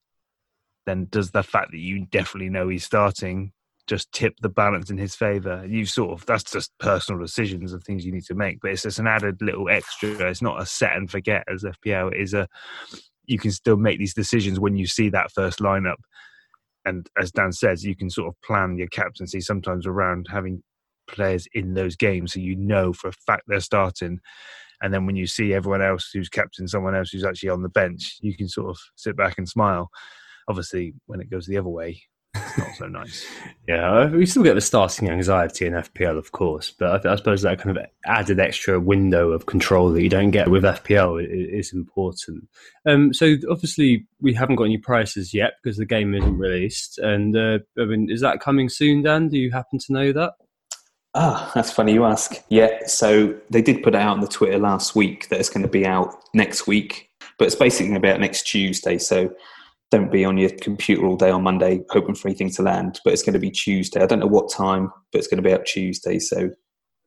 then does the fact that you definitely know he's starting just tip the balance in his favour? You sort of that's just personal decisions of things you need to make. But it's just an added little extra. It's not a set and forget as FPL. It is a you can still make these decisions when you see that first lineup. And as Dan says, you can sort of plan your captaincy sometimes around having players in those games so you know for a fact they're starting. And then when you see everyone else who's captain someone else who's actually on the bench, you can sort of sit back and smile. Obviously, when it goes the other way, it's not so nice. yeah, we still get the starting anxiety in FPL, of course, but I, I, suppose that kind of added extra window of control that you don't get with FPL is important. Um, so obviously, we haven't got any prices yet because the game isn't released. And uh, I mean, is that coming soon, Dan? Do you happen to know that? Ah, that's funny you ask. Yeah, so they did put it out on the Twitter last week that it's going to be out next week, but it's basically going to be out next Tuesday. So don't be on your computer all day on Monday hoping for anything to land. But it's going to be Tuesday. I don't know what time, but it's going to be out Tuesday. So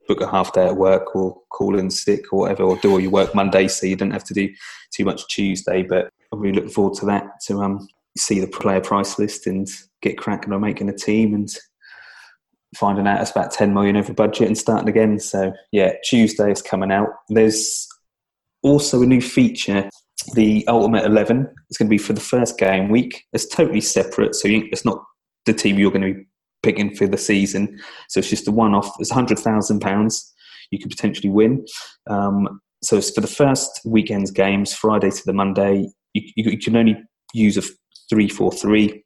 book a half day at work or call in sick or whatever, or do all your work Monday so you don't have to do too much Tuesday. But I'm really looking forward to that to um, see the player price list and get cracking on making a team and finding out it's about 10 million over budget and starting again. So yeah, Tuesday is coming out. There's also a new feature the Ultimate 11 is going to be for the first game week. It's totally separate, so you, it's not the team you're going to be picking for the season. So it's just a one off. It's £100,000 you could potentially win. Um, so it's for the first weekend's games, Friday to the Monday. You, you, you can only use a 3 4 3.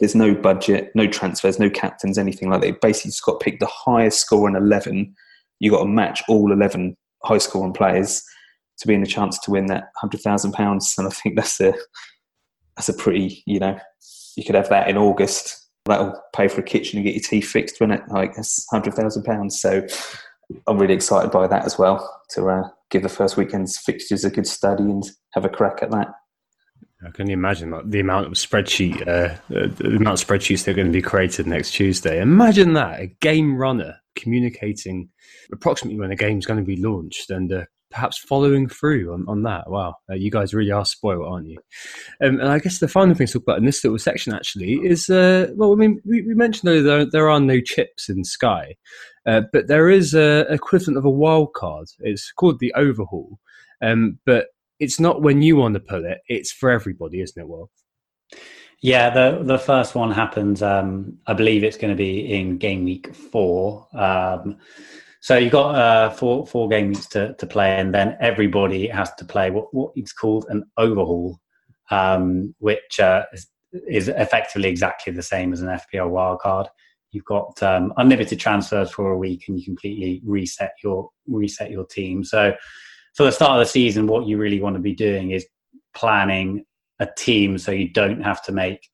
There's no budget, no transfers, no captains, anything like that. You basically just got to pick the highest score in 11. You've got to match all 11 high scoring players to be in a chance to win that hundred thousand pounds. And I think that's a that's a pretty you know you could have that in August. That'll pay for a kitchen and get your teeth fixed, won't it? Like that's hundred thousand pounds. So I'm really excited by that as well to uh, give the first weekend's fixtures a good study and have a crack at that. I can imagine like, the amount of spreadsheet, uh, the amount of spreadsheets that are going to be created next Tuesday. Imagine that a game runner communicating approximately when a game's going to be launched and uh, perhaps following through on, on that. Wow, uh, you guys really are spoiled, aren't you? Um, and I guess the final thing to talk about in this little section actually is uh, well, I mean, we, we mentioned that there, there are no chips in Sky, uh, but there is a equivalent of a wild card. It's called the overhaul, um, but it's not when you want to pull it; it's for everybody, isn't it? Well. Yeah, the the first one happens. Um, I believe it's going to be in game week four. Um, so you've got uh, four four game weeks to, to play, and then everybody has to play what what is called an overhaul, um, which uh, is, is, effectively exactly the same as an FPL wildcard. You've got um, unlimited transfers for a week, and you completely reset your reset your team. So for the start of the season, what you really want to be doing is planning a team so you don't have to make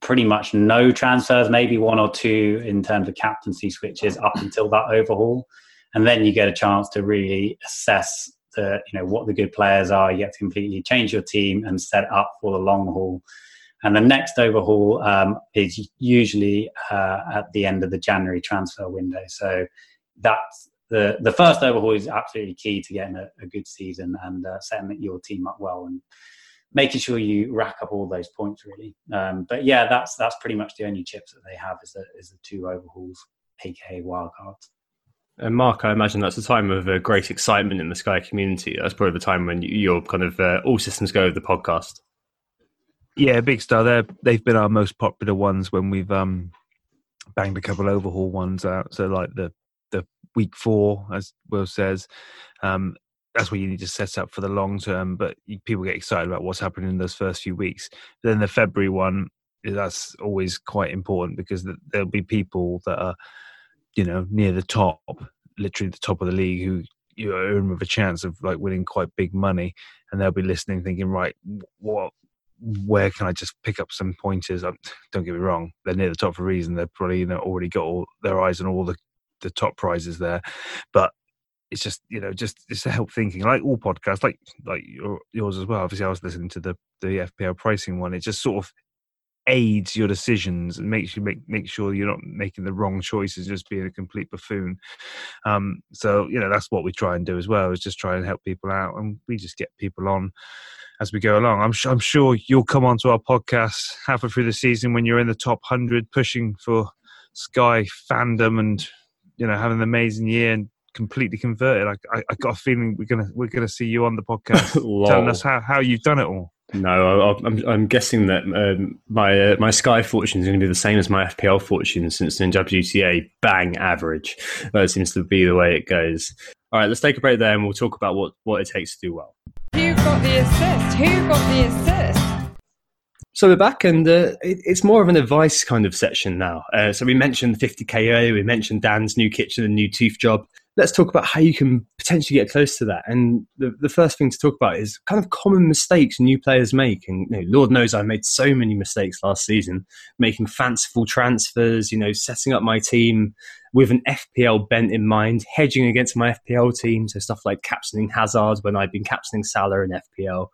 pretty much no transfers, maybe one or two in terms of captaincy switches up until that overhaul, and then you get a chance to really assess the you know what the good players are. You get to completely change your team and set up for the long haul. And the next overhaul um, is usually uh, at the end of the January transfer window. So that's the the first overhaul is absolutely key to getting a, a good season and uh, setting your team up well and making sure you rack up all those points really. Um, but yeah, that's that's pretty much the only chips that they have is the, is the two overhauls, aka wildcards. And Mark, I imagine that's a time of uh, great excitement in the Sky community. That's probably the time when you're kind of uh, all systems go with the podcast. Yeah, big star. They're, they've been our most popular ones when we've um, banged a couple overhaul ones out. So like the the week four, as Will says, um, that's what you need to set up for the long term. But people get excited about what's happening in those first few weeks. Then the February one, that's always quite important because there'll be people that are, you know, near the top, literally the top of the league, who you're in with a chance of like winning quite big money, and they'll be listening, thinking, right, what, where can I just pick up some pointers? Um, don't get me wrong, they're near the top for a reason. They're probably you know already got all their eyes on all the the top prizes there, but it's just you know just just to help thinking like all podcasts like like your, yours as well obviously i was listening to the the fpl pricing one it just sort of aids your decisions and makes you make make sure you're not making the wrong choices, just being a complete buffoon. Um, so you know that's what we try and do as well is just try and help people out, and we just get people on as we go along. I'm sure I'm sure you'll come onto our podcast halfway through the season when you're in the top hundred, pushing for Sky fandom and you know having an amazing year and completely converted. I, I, I got a feeling we're gonna we're gonna see you on the podcast telling us how, how you've done it all. No, I'm, I'm guessing that um, my uh, my Sky fortune is going to be the same as my FPL fortune since in WTA bang average. That seems to be the way it goes. All right, let's take a break there and we'll talk about what, what it takes to do well. Who got the assist? Who got the assist? So we're back, and uh, it, it's more of an advice kind of section now. Uh, so we mentioned 50k we mentioned Dan's new kitchen and new tooth job let's talk about how you can potentially get close to that. And the, the first thing to talk about is kind of common mistakes new players make. And you know, Lord knows I made so many mistakes last season, making fanciful transfers, you know, setting up my team with an FPL bent in mind, hedging against my FPL team. So stuff like captaining Hazard when I've been captaining Salah in FPL.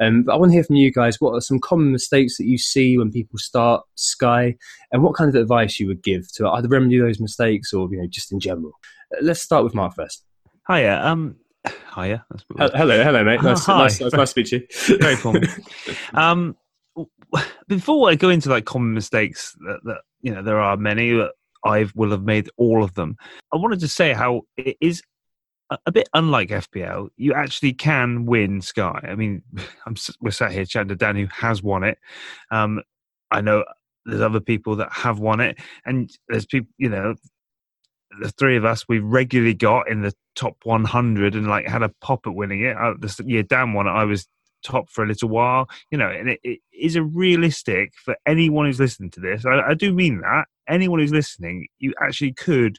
Um, but I want to hear from you guys. What are some common mistakes that you see when people start Sky, and what kind of advice you would give to either remedy those mistakes or you know just in general? Let's start with Mark first. Hiya. Um, hiya. hello, hello, mate. Nice, oh, nice, nice, nice to meet you. Very formal. um, before I go into like common mistakes that, that you know there are many that I will have made all of them. I wanted to say how it is a, a bit unlike FPL. You actually can win Sky. I mean, I'm, we're sat here chatting to Dan who has won it. Um, I know there's other people that have won it, and there's people you know the three of us we regularly got in the top 100 and like had a pop at winning it. Uh, this year Dan won it. I was top for a little while, you know, and it, it is a realistic for anyone who's listening to this. I, I do mean that anyone who's listening, you actually could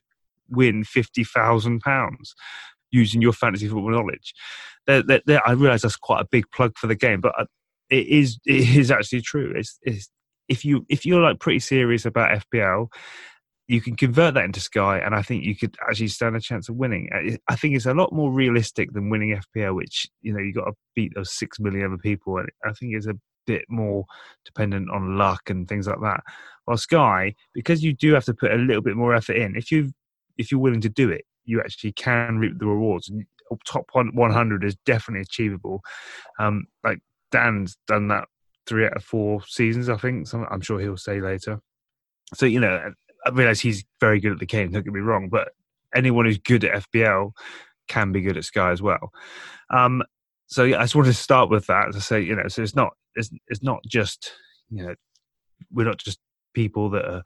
win fifty thousand pounds using your fantasy football knowledge. They're, they're, they're, I realise that's quite a big plug for the game, but uh, it is it is actually true. It's, it's if you if you're like pretty serious about FPL you can convert that into Sky, and I think you could actually stand a chance of winning. I think it's a lot more realistic than winning FPL, which you know you got to beat those six million other people, and I think it's a bit more dependent on luck and things like that. While Sky, because you do have to put a little bit more effort in, if you if you're willing to do it, you actually can reap the rewards. And top 100 is definitely achievable. Um, like Dan's done that three out of four seasons, I think. I'm sure he'll say later. So you know, I realise he's very good at the game. Don't get me wrong, but anyone who's good at FPL can be good at Sky as well. Um, so yeah, I just wanted to start with that to say, you know, so it's not it's it's not just you know we're not just people that are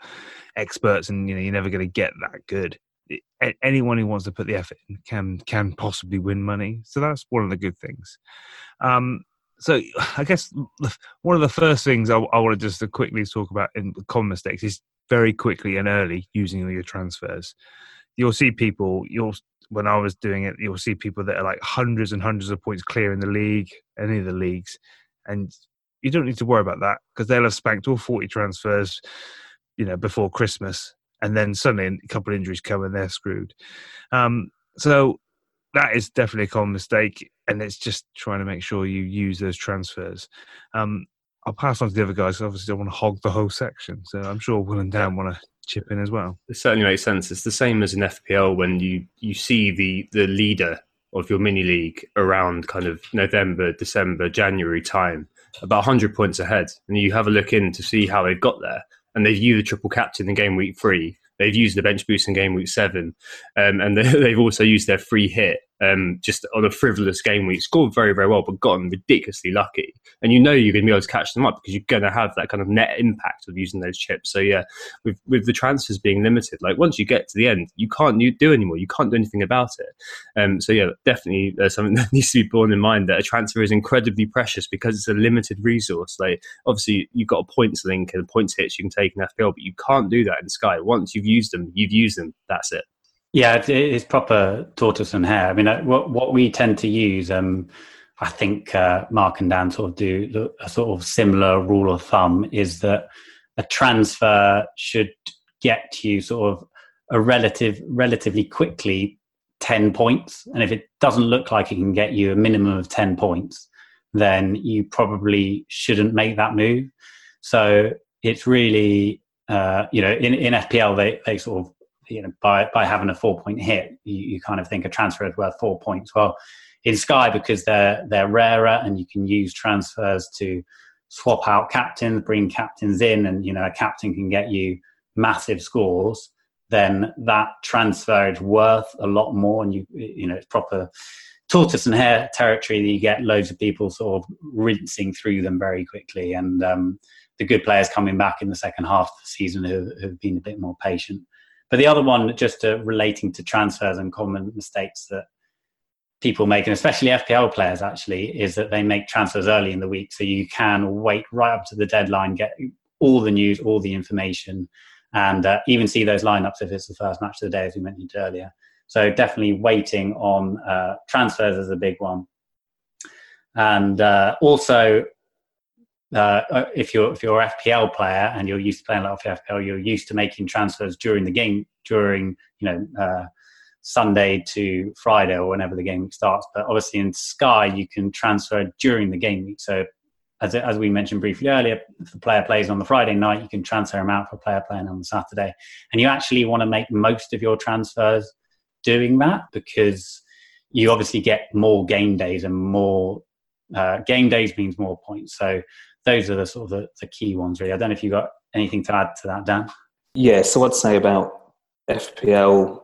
experts and you know you're never going to get that good. It, anyone who wants to put the effort in can can possibly win money. So that's one of the good things. Um, so I guess one of the first things I, I want to just quickly talk about in common mistakes is very quickly and early using your transfers. You'll see people. You'll when I was doing it, you'll see people that are like hundreds and hundreds of points clear in the league, any of the leagues, and you don't need to worry about that because they'll have spanked all forty transfers, you know, before Christmas, and then suddenly a couple of injuries come and they're screwed. Um, so that is definitely a common mistake, and it's just trying to make sure you use those transfers. Um, I'll pass on to the other guys. Obviously, don't want to hog the whole section, so I'm sure Will and Dan want to chip in as well. It certainly makes sense. It's the same as an FPL when you you see the the leader of your mini league around kind of November, December, January time, about 100 points ahead, and you have a look in to see how they've got there, and they've used the triple captain in game week three. They've used the bench boost in game week seven, um, and they've also used their free hit um, just on a frivolous game week, scored very, very well, but gotten ridiculously lucky. And you know you're going to be able to catch them up because you're going to have that kind of net impact of using those chips. So yeah, with with the transfers being limited, like once you get to the end, you can't do anymore. You can't do anything about it. Um, so yeah, definitely there's something that needs to be borne in mind that a transfer is incredibly precious because it's a limited resource. Like obviously you've got a points link and points hits you can take in FPL, but you can't do that in Sky. Once you've used them, you've used them. That's it. Yeah, it is proper tortoise and hare. I mean, uh, what what we tend to use, um, I think uh, Mark and Dan sort of do a sort of similar rule of thumb is that a transfer should get you sort of a relative relatively quickly 10 points and if it doesn't look like it can get you a minimum of 10 points then you probably shouldn't make that move so it's really uh, you know in, in fpl they, they sort of you know by by having a four point hit you, you kind of think a transfer is worth four points well in sky because they're they're rarer and you can use transfers to swap out captains bring captains in and you know a captain can get you massive scores then that transfer is worth a lot more, and you you know it's proper tortoise and hare territory that you get loads of people sort of rinsing through them very quickly, and um, the good players coming back in the second half of the season who have been a bit more patient. But the other one, just uh, relating to transfers and common mistakes that people make, and especially FPL players actually, is that they make transfers early in the week, so you can wait right up to the deadline, get all the news, all the information, and uh, even see those lineups if it's the first match of the day, as we mentioned earlier. So definitely waiting on uh, transfers is a big one, and uh, also uh, uh, if you're if you're an FPL player and you're used to playing a lot of FPL, you're used to making transfers during the game, during you know uh, Sunday to Friday or whenever the game starts. But obviously in Sky, you can transfer during the game week. So as, as we mentioned briefly earlier, if the player plays on the Friday night, you can transfer him out for a player playing on the Saturday. And you actually want to make most of your transfers doing that because you obviously get more game days and more uh, game days means more points. So those are the sort of the, the key ones, really. I don't know if you got anything to add to that, Dan. Yeah, so I'd say about FPL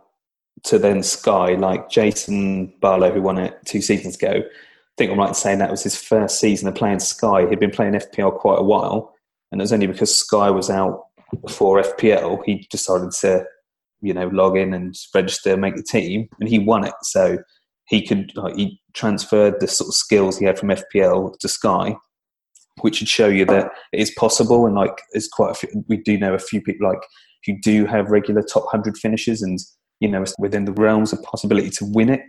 to then Sky, like Jason Barlow, who won it two seasons ago, I think I'm right in saying that was his first season of playing Sky. He'd been playing FPL quite a while, and it was only because Sky was out before FPL he decided to, you know, log in and register, make the team, and he won it. So he could like, he transferred the sort of skills he had from FPL to Sky, which would show you that it is possible. And like, it's quite a few, we do know a few people like who do have regular top hundred finishes, and you know, within the realms of possibility to win it.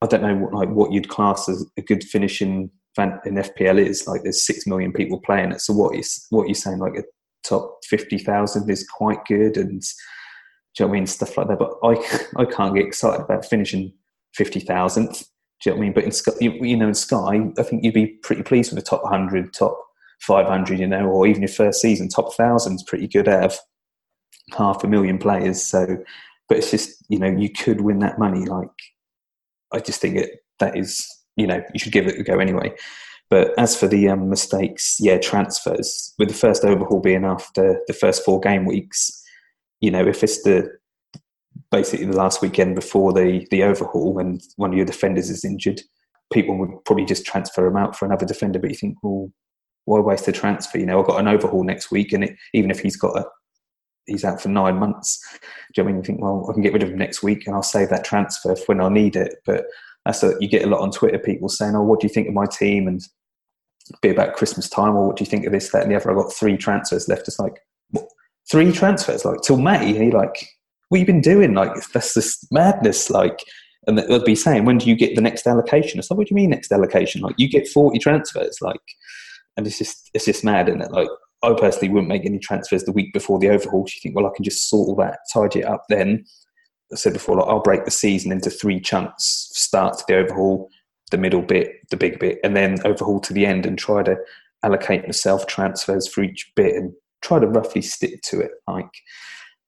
I don't know what like what you'd class as a good finish in, in FPL is. Like there's six million people playing it. So what is what you're saying like a top fifty thousand is quite good and do you know I mean stuff like that. But I I can't get excited about finishing fifty thousandth. Do you know what I mean? But in Sky, you, you know, in Sky, I think you'd be pretty pleased with the top hundred, top five hundred, you know, or even your first season, top thousand's pretty good out of half a million players. So, but it's just you know you could win that money like I just think it that is you know you should give it a go anyway. But as for the um, mistakes, yeah, transfers with the first overhaul being after the first four game weeks, you know, if it's the basically the last weekend before the the overhaul when one of your defenders is injured, people would probably just transfer him out for another defender. But you think, well, why waste the transfer? You know, I've got an overhaul next week, and it, even if he's got a he's out for nine months. Do you know I mean? You think, well, I can get rid of him next week and I'll save that transfer for when I need it. But that's a, you get a lot on Twitter, people saying, oh, what do you think of my team? And be about Christmas time, or what do you think of this, that, and the other? I've got three transfers left. It's like, what? three transfers? Like, till May? And you're like, what have you been doing? Like, that's just madness. Like, and they'll be saying, when do you get the next allocation? It's like, what do you mean next allocation? Like, you get 40 transfers. Like, and it's just, it's just mad, isn't it? Like, I personally wouldn't make any transfers the week before the overhaul. Do you think, well, I can just sort all that, tidy it up then? I said before, like, I'll break the season into three chunks start to the overhaul, the middle bit, the big bit, and then overhaul to the end and try to allocate myself transfers for each bit and try to roughly stick to it. Like,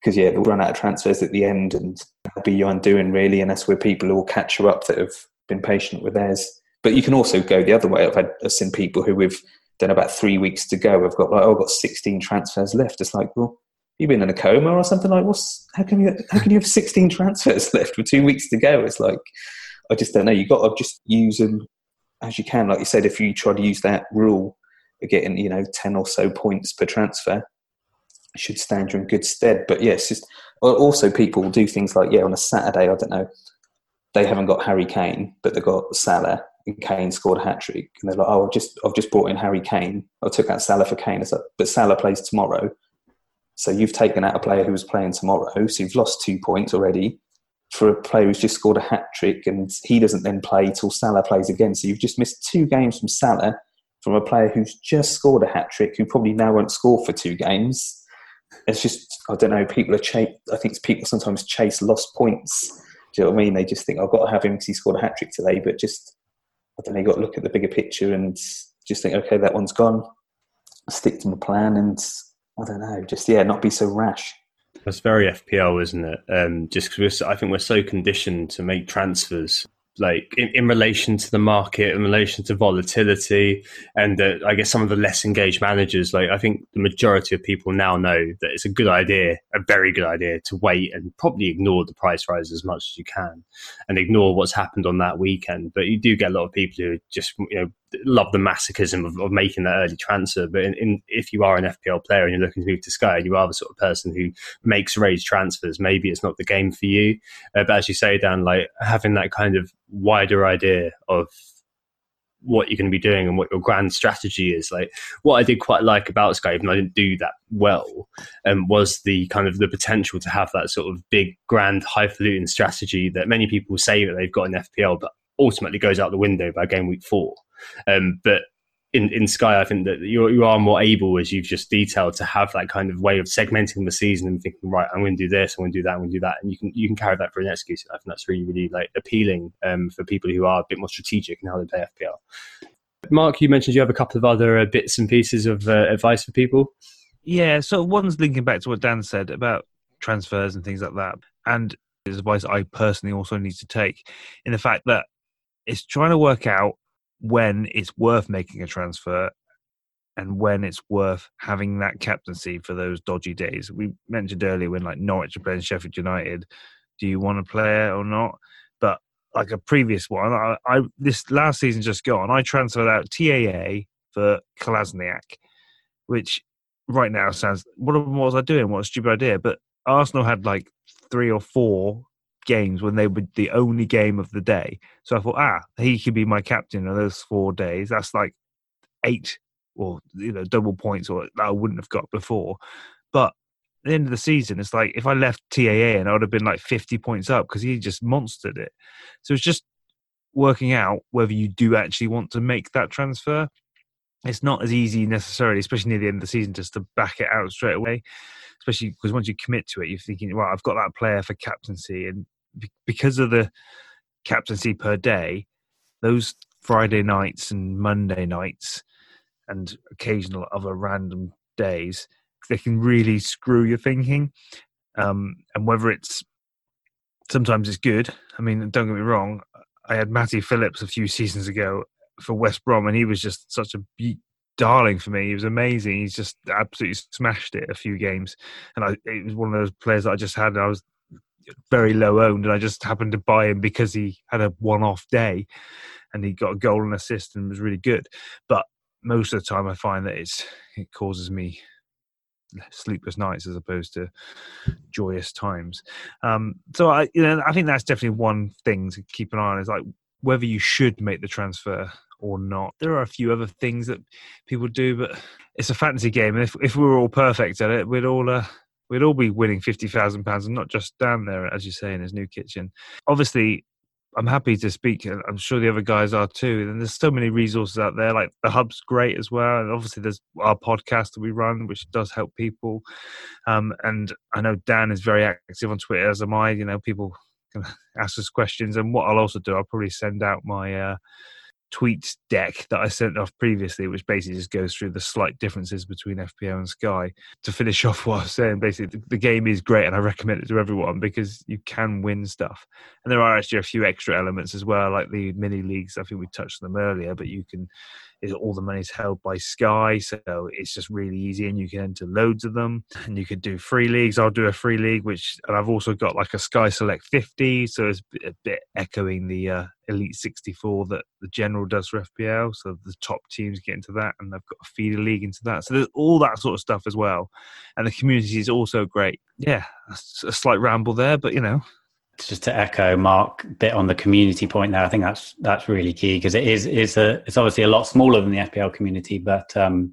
because yeah, they'll run out of transfers at the end and that'll be your undoing, really. And that's where people will catch you up that have been patient with theirs. But you can also go the other way. I've had I've seen people who have done about three weeks to go, I've got like, oh, I've got 16 transfers left. It's like, well, you've been in a coma or something like, what's, how can you, how can you have 16 transfers left with two weeks to go? It's like, I just don't know. You've got to just use them as you can. Like you said, if you try to use that rule of getting, you know, 10 or so points per transfer, should stand you in good stead. But yes, just also people do things like, yeah, on a Saturday, I don't know, they haven't got Harry Kane, but they've got Salah and Kane scored a hat trick, and they're like, "Oh, I've just I've just brought in Harry Kane. I took out Salah for Kane." Like, but Salah plays tomorrow, so you've taken out a player who was playing tomorrow, so you've lost two points already. for a player who's just scored a hat trick and he doesn't then play till Salah plays again. So you've just missed two games from Salah from a player who's just scored a hat trick who probably now won't score for two games. It's just I don't know. People are chase. I think people sometimes chase lost points. Do you know what I mean? They just think I've got to have him because he scored a hat trick today. But just I don't know. You've got to look at the bigger picture and just think, okay, that one's gone. Stick to my plan and I don't know. Just yeah, not be so rash. That's very FPL, isn't it? Um, just because I think we're so conditioned to make transfers like in, in relation to the market, in relation to volatility, and I guess some of the less engaged managers. Like I think the majority of people now know that it's a good idea, a very good idea, to wait and probably ignore the price rise as much as you can, and ignore what's happened on that weekend. But you do get a lot of people who just you know love the masochism of, of making that early transfer. But in, in, if you are an FPL player and you're looking to move to Sky, you are the sort of person who makes raised transfers, maybe it's not the game for you. Uh, but as you say, Dan, like having that kind of wider idea of what you're going to be doing and what your grand strategy is. Like what I did quite like about Sky, even I didn't do that well, um, was the kind of the potential to have that sort of big, grand, highfalutin strategy that many people say that they've got in FPL, but ultimately goes out the window by game week four. Um, but in, in Sky, I think that you you are more able, as you've just detailed, to have that kind of way of segmenting the season and thinking, right, I'm going to do this, I'm going to do that, I'm going to do that, and you can you can carry that for an execution. I think that's really really like appealing um, for people who are a bit more strategic in how they play FPL. Mark, you mentioned you have a couple of other uh, bits and pieces of uh, advice for people. Yeah, so one's linking back to what Dan said about transfers and things like that, and is advice I personally also need to take in the fact that it's trying to work out when it's worth making a transfer and when it's worth having that captaincy for those dodgy days. We mentioned earlier when like Norwich are playing Sheffield United, do you want to play it or not? But like a previous one, I, I this last season just gone, I transferred out TAA for Kolasinac, which right now sounds what was I doing? What a stupid idea! But Arsenal had like three or four games when they were the only game of the day. So I thought, ah, he could be my captain on those four days. That's like eight or you know double points or that I wouldn't have got before. But the end of the season, it's like if I left TAA and I would have been like 50 points up because he just monstered it. So it's just working out whether you do actually want to make that transfer. It's not as easy necessarily, especially near the end of the season, just to back it out straight away especially because once you commit to it, you're thinking, well, I've got that player for captaincy, and because of the captaincy per day, those Friday nights and Monday nights, and occasional other random days, they can really screw your thinking. Um, and whether it's sometimes it's good. I mean, don't get me wrong. I had Matty Phillips a few seasons ago for West Brom, and he was just such a darling for me. He was amazing. He's just absolutely smashed it a few games, and I, it was one of those players that I just had. I was very low owned, and I just happened to buy him because he had a one-off day, and he got a goal and assist and was really good. But most of the time, I find that it's it causes me sleepless nights as opposed to joyous times. Um, so I, you know, I think that's definitely one thing to keep an eye on is like whether you should make the transfer or not. There are a few other things that people do, but it's a fantasy game, and if if we were all perfect at it, we'd all uh, we'd all be winning fifty thousand pounds, and not just down there, as you say, in his new kitchen. Obviously, I'm happy to speak. I'm sure the other guys are too. And there's so many resources out there. Like the hub's great as well. And obviously there's our podcast that we run, which does help people. Um, and I know Dan is very active on Twitter, as am I. You know, people can ask us questions. And what I'll also do, I'll probably send out my uh, tweet deck that I sent off previously, which basically just goes through the slight differences between FPL and Sky. To finish off what I was saying, basically, the, the, game is great and I recommend it to everyone because you can win stuff. And there are actually a few extra elements as well, like the mini leagues. I think we touched on them earlier, but you can is all the money's held by Sky, so it's just really easy, and you can enter loads of them. And you could do free leagues. I'll do a free league, which and I've also got like a Sky Select 50, so it's a bit echoing the uh, Elite 64 that the General does for FPL. So the top teams get into that, and they've got a feeder league into that. So there's all that sort of stuff as well, and the community is also great. Yeah, a slight ramble there, but you know, just to echo Mark bit on the community point there, I think that's that's really key because it is is a it's obviously a lot smaller than the FPL community, but um,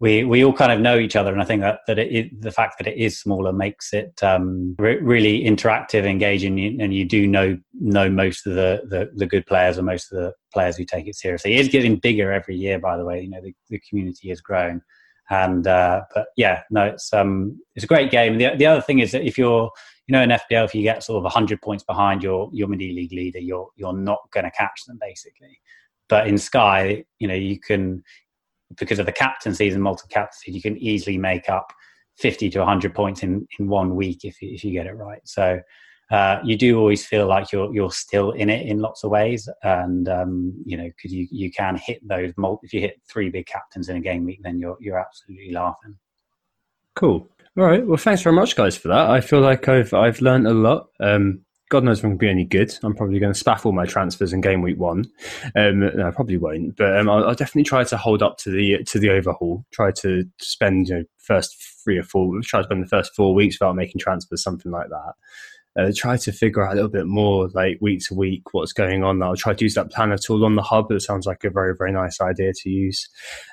we we all kind of know each other, and I think that that it, the fact that it is smaller makes it um, re- really interactive, engaging, and you do know know most of the, the, the good players and most of the players who take it seriously. It is getting bigger every year, by the way. You know, the, the community is growing, and uh, but yeah, no, it's um it's a great game. The the other thing is that if you're you know in FPL, if you get sort of hundred points behind your your mini league leader, you're you're not going to catch them basically. But in Sky, you know, you can because of the captaincies and multiple captaincies, you can easily make up 50 to 100 points in, in one week if, if you get it right. So uh, you do always feel like you're you're still in it in lots of ways, and um, you know because you you can hit those. Multi, if you hit three big captains in a game week, then you're you're absolutely laughing. Cool. All right. Well, thanks very much, guys, for that. I feel like I've I've learned a lot. Um, God knows if I'm going to be any good. I'm probably going to spaff all my transfers in game week one. Um, no, I probably won't, but um, I'll, I'll, definitely try to hold up to the to the overhaul. Try to spend you know first three or four. Try to spend the first four weeks without making transfers, something like that uh, try to figure out a little bit more like week to week what's going on. I'll try to use that planner tool on the hub. It sounds like a very, very nice idea to use.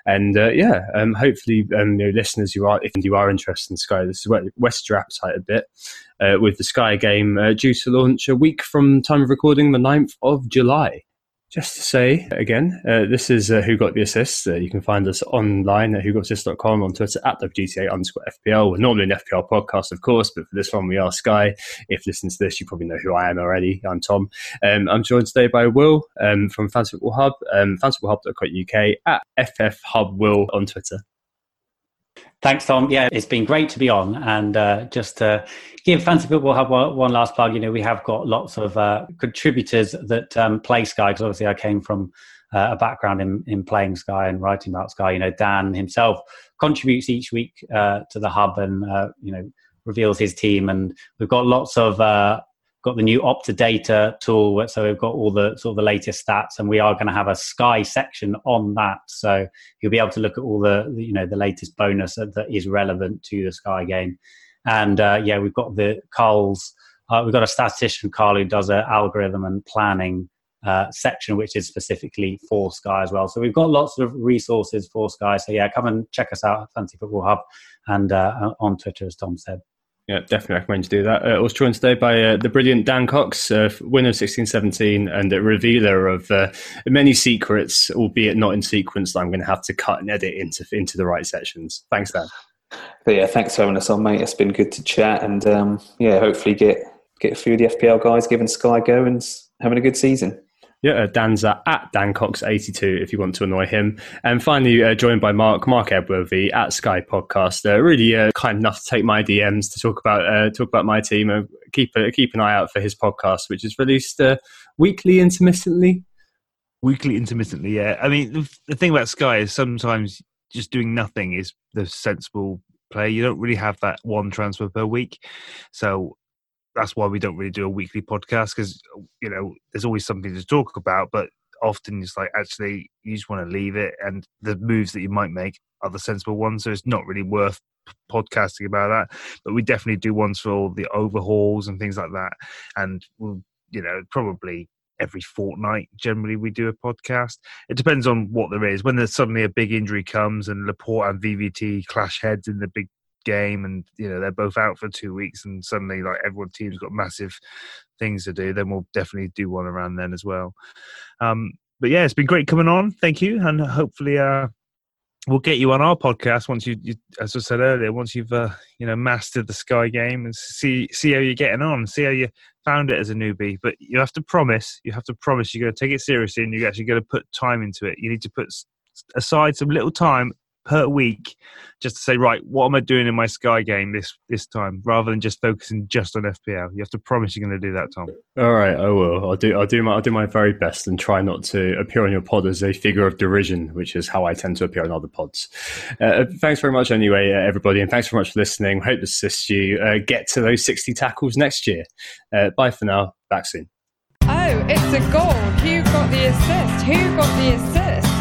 And uh, yeah, um, hopefully, um, you know, listeners are, if you are interested in Sky, this is west your appetite a bit uh, with the Sky game uh, due to launch a week from time of recording, the 9th of July. Just to say again, uh, this is uh, Who Got the Assist. Uh, you can find us online at whogotassist.com, on Twitter at WGTA underscore FPL. We're normally an FPL podcast, of course, but for this one, we are Sky. If listening to this, you probably know who I am already. I'm Tom. Um, I'm joined today by Will um, from Fantasy Football Hub, um, fantasyfootballhub.co.uk, at FFHubWill on Twitter. Thanks, Tom. Yeah, it's been great to be on. And uh, just to give Fantasy Football Hub one, one, last plug, you know, we have got lots of uh, contributors that um, play Sky, because obviously I came from uh, a background in, in playing Sky and writing about Sky. You know, Dan himself contributes each week uh, to the Hub and, uh, you know, reveals his team. And we've got lots of uh, got the new Opta data tool, so we've got all the sort of the latest stats, and we are going to have a Sky section on that. So you'll be able to look at all the you know the latest bonus that, that is relevant to the Sky game. And uh, yeah, we've got the Carl's. Uh, we've got a statistician, Carl, who does an algorithm and planning uh, section, which is specifically for Sky as well. So we've got lots of resources for Sky. So yeah, come and check us out at Fantasy Football Hub and uh, on Twitter, as Tom said. Yeah, definitely recommend you do that. Uh, I was joined today by uh, the brilliant Dan Cox, uh, winner of 1617 and a revealer of uh, many secrets, albeit not in sequence, that I'm going to have to cut and edit into into the right sections. Thanks, Dan. But yeah, thanks for having us on, mate. It's been good to chat and um, yeah, hopefully get get a few of the FPL guys giving Sky go and having a good season. Yeah, uh, Dan's uh, at DanCox82 if you want to annoy him. And finally, uh, joined by Mark, Mark Edworthy at Sky Podcast. Uh, really uh, kind enough to take my DMs to talk about uh, talk about my team. and keep keep an eye out for his podcast, which is released weekly, intermittently. Weekly, intermittently, yeah. I mean, the thing about Sky is sometimes just doing nothing is the sensible play. You don't really have that one transfer per week. So that's why we don't really do a weekly podcast because you know there's always something to talk about, but often it's like actually you just want to leave it, and the moves that you might make are the sensible ones. So it's not really worth podcasting about that. But we definitely do ones for all the overhauls and things like that, and we'll you know probably every fortnight generally we do a podcast it depends on what there is when there's suddenly a big injury comes and laporte and VVD clash heads in the big game and you know they're both out for two weeks and suddenly like everyone team's got massive things to do then we'll definitely do one around then as well. Um but yeah it's been great coming on. Thank you. And hopefully uh we'll get you on our podcast once you, you as i said earlier once you've uh, you know mastered the sky game and see see how you're getting on see how you found it as a newbie. But you have to promise you have to promise you're going to take it seriously and you're actually going to put time into it. You need to put aside some little time per week just to say right what am i doing in my sky game this this time? Rather than just focusing just on fpl you have to promise you're going to do that tom. All right i will. I'll do i'll do my i'll do my very best and try not to appear on your pod as a figure of derision which is how i tend to appear on other pods. Uh, thanks very much anyway uh, everybody and thanks very much for listening. Hope this assists you uh, get to those 60 tackles next year. Uh, bye for now. Back soon. Oh it's a goal. Who got the assist? Who got the assist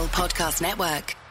Podcast Network.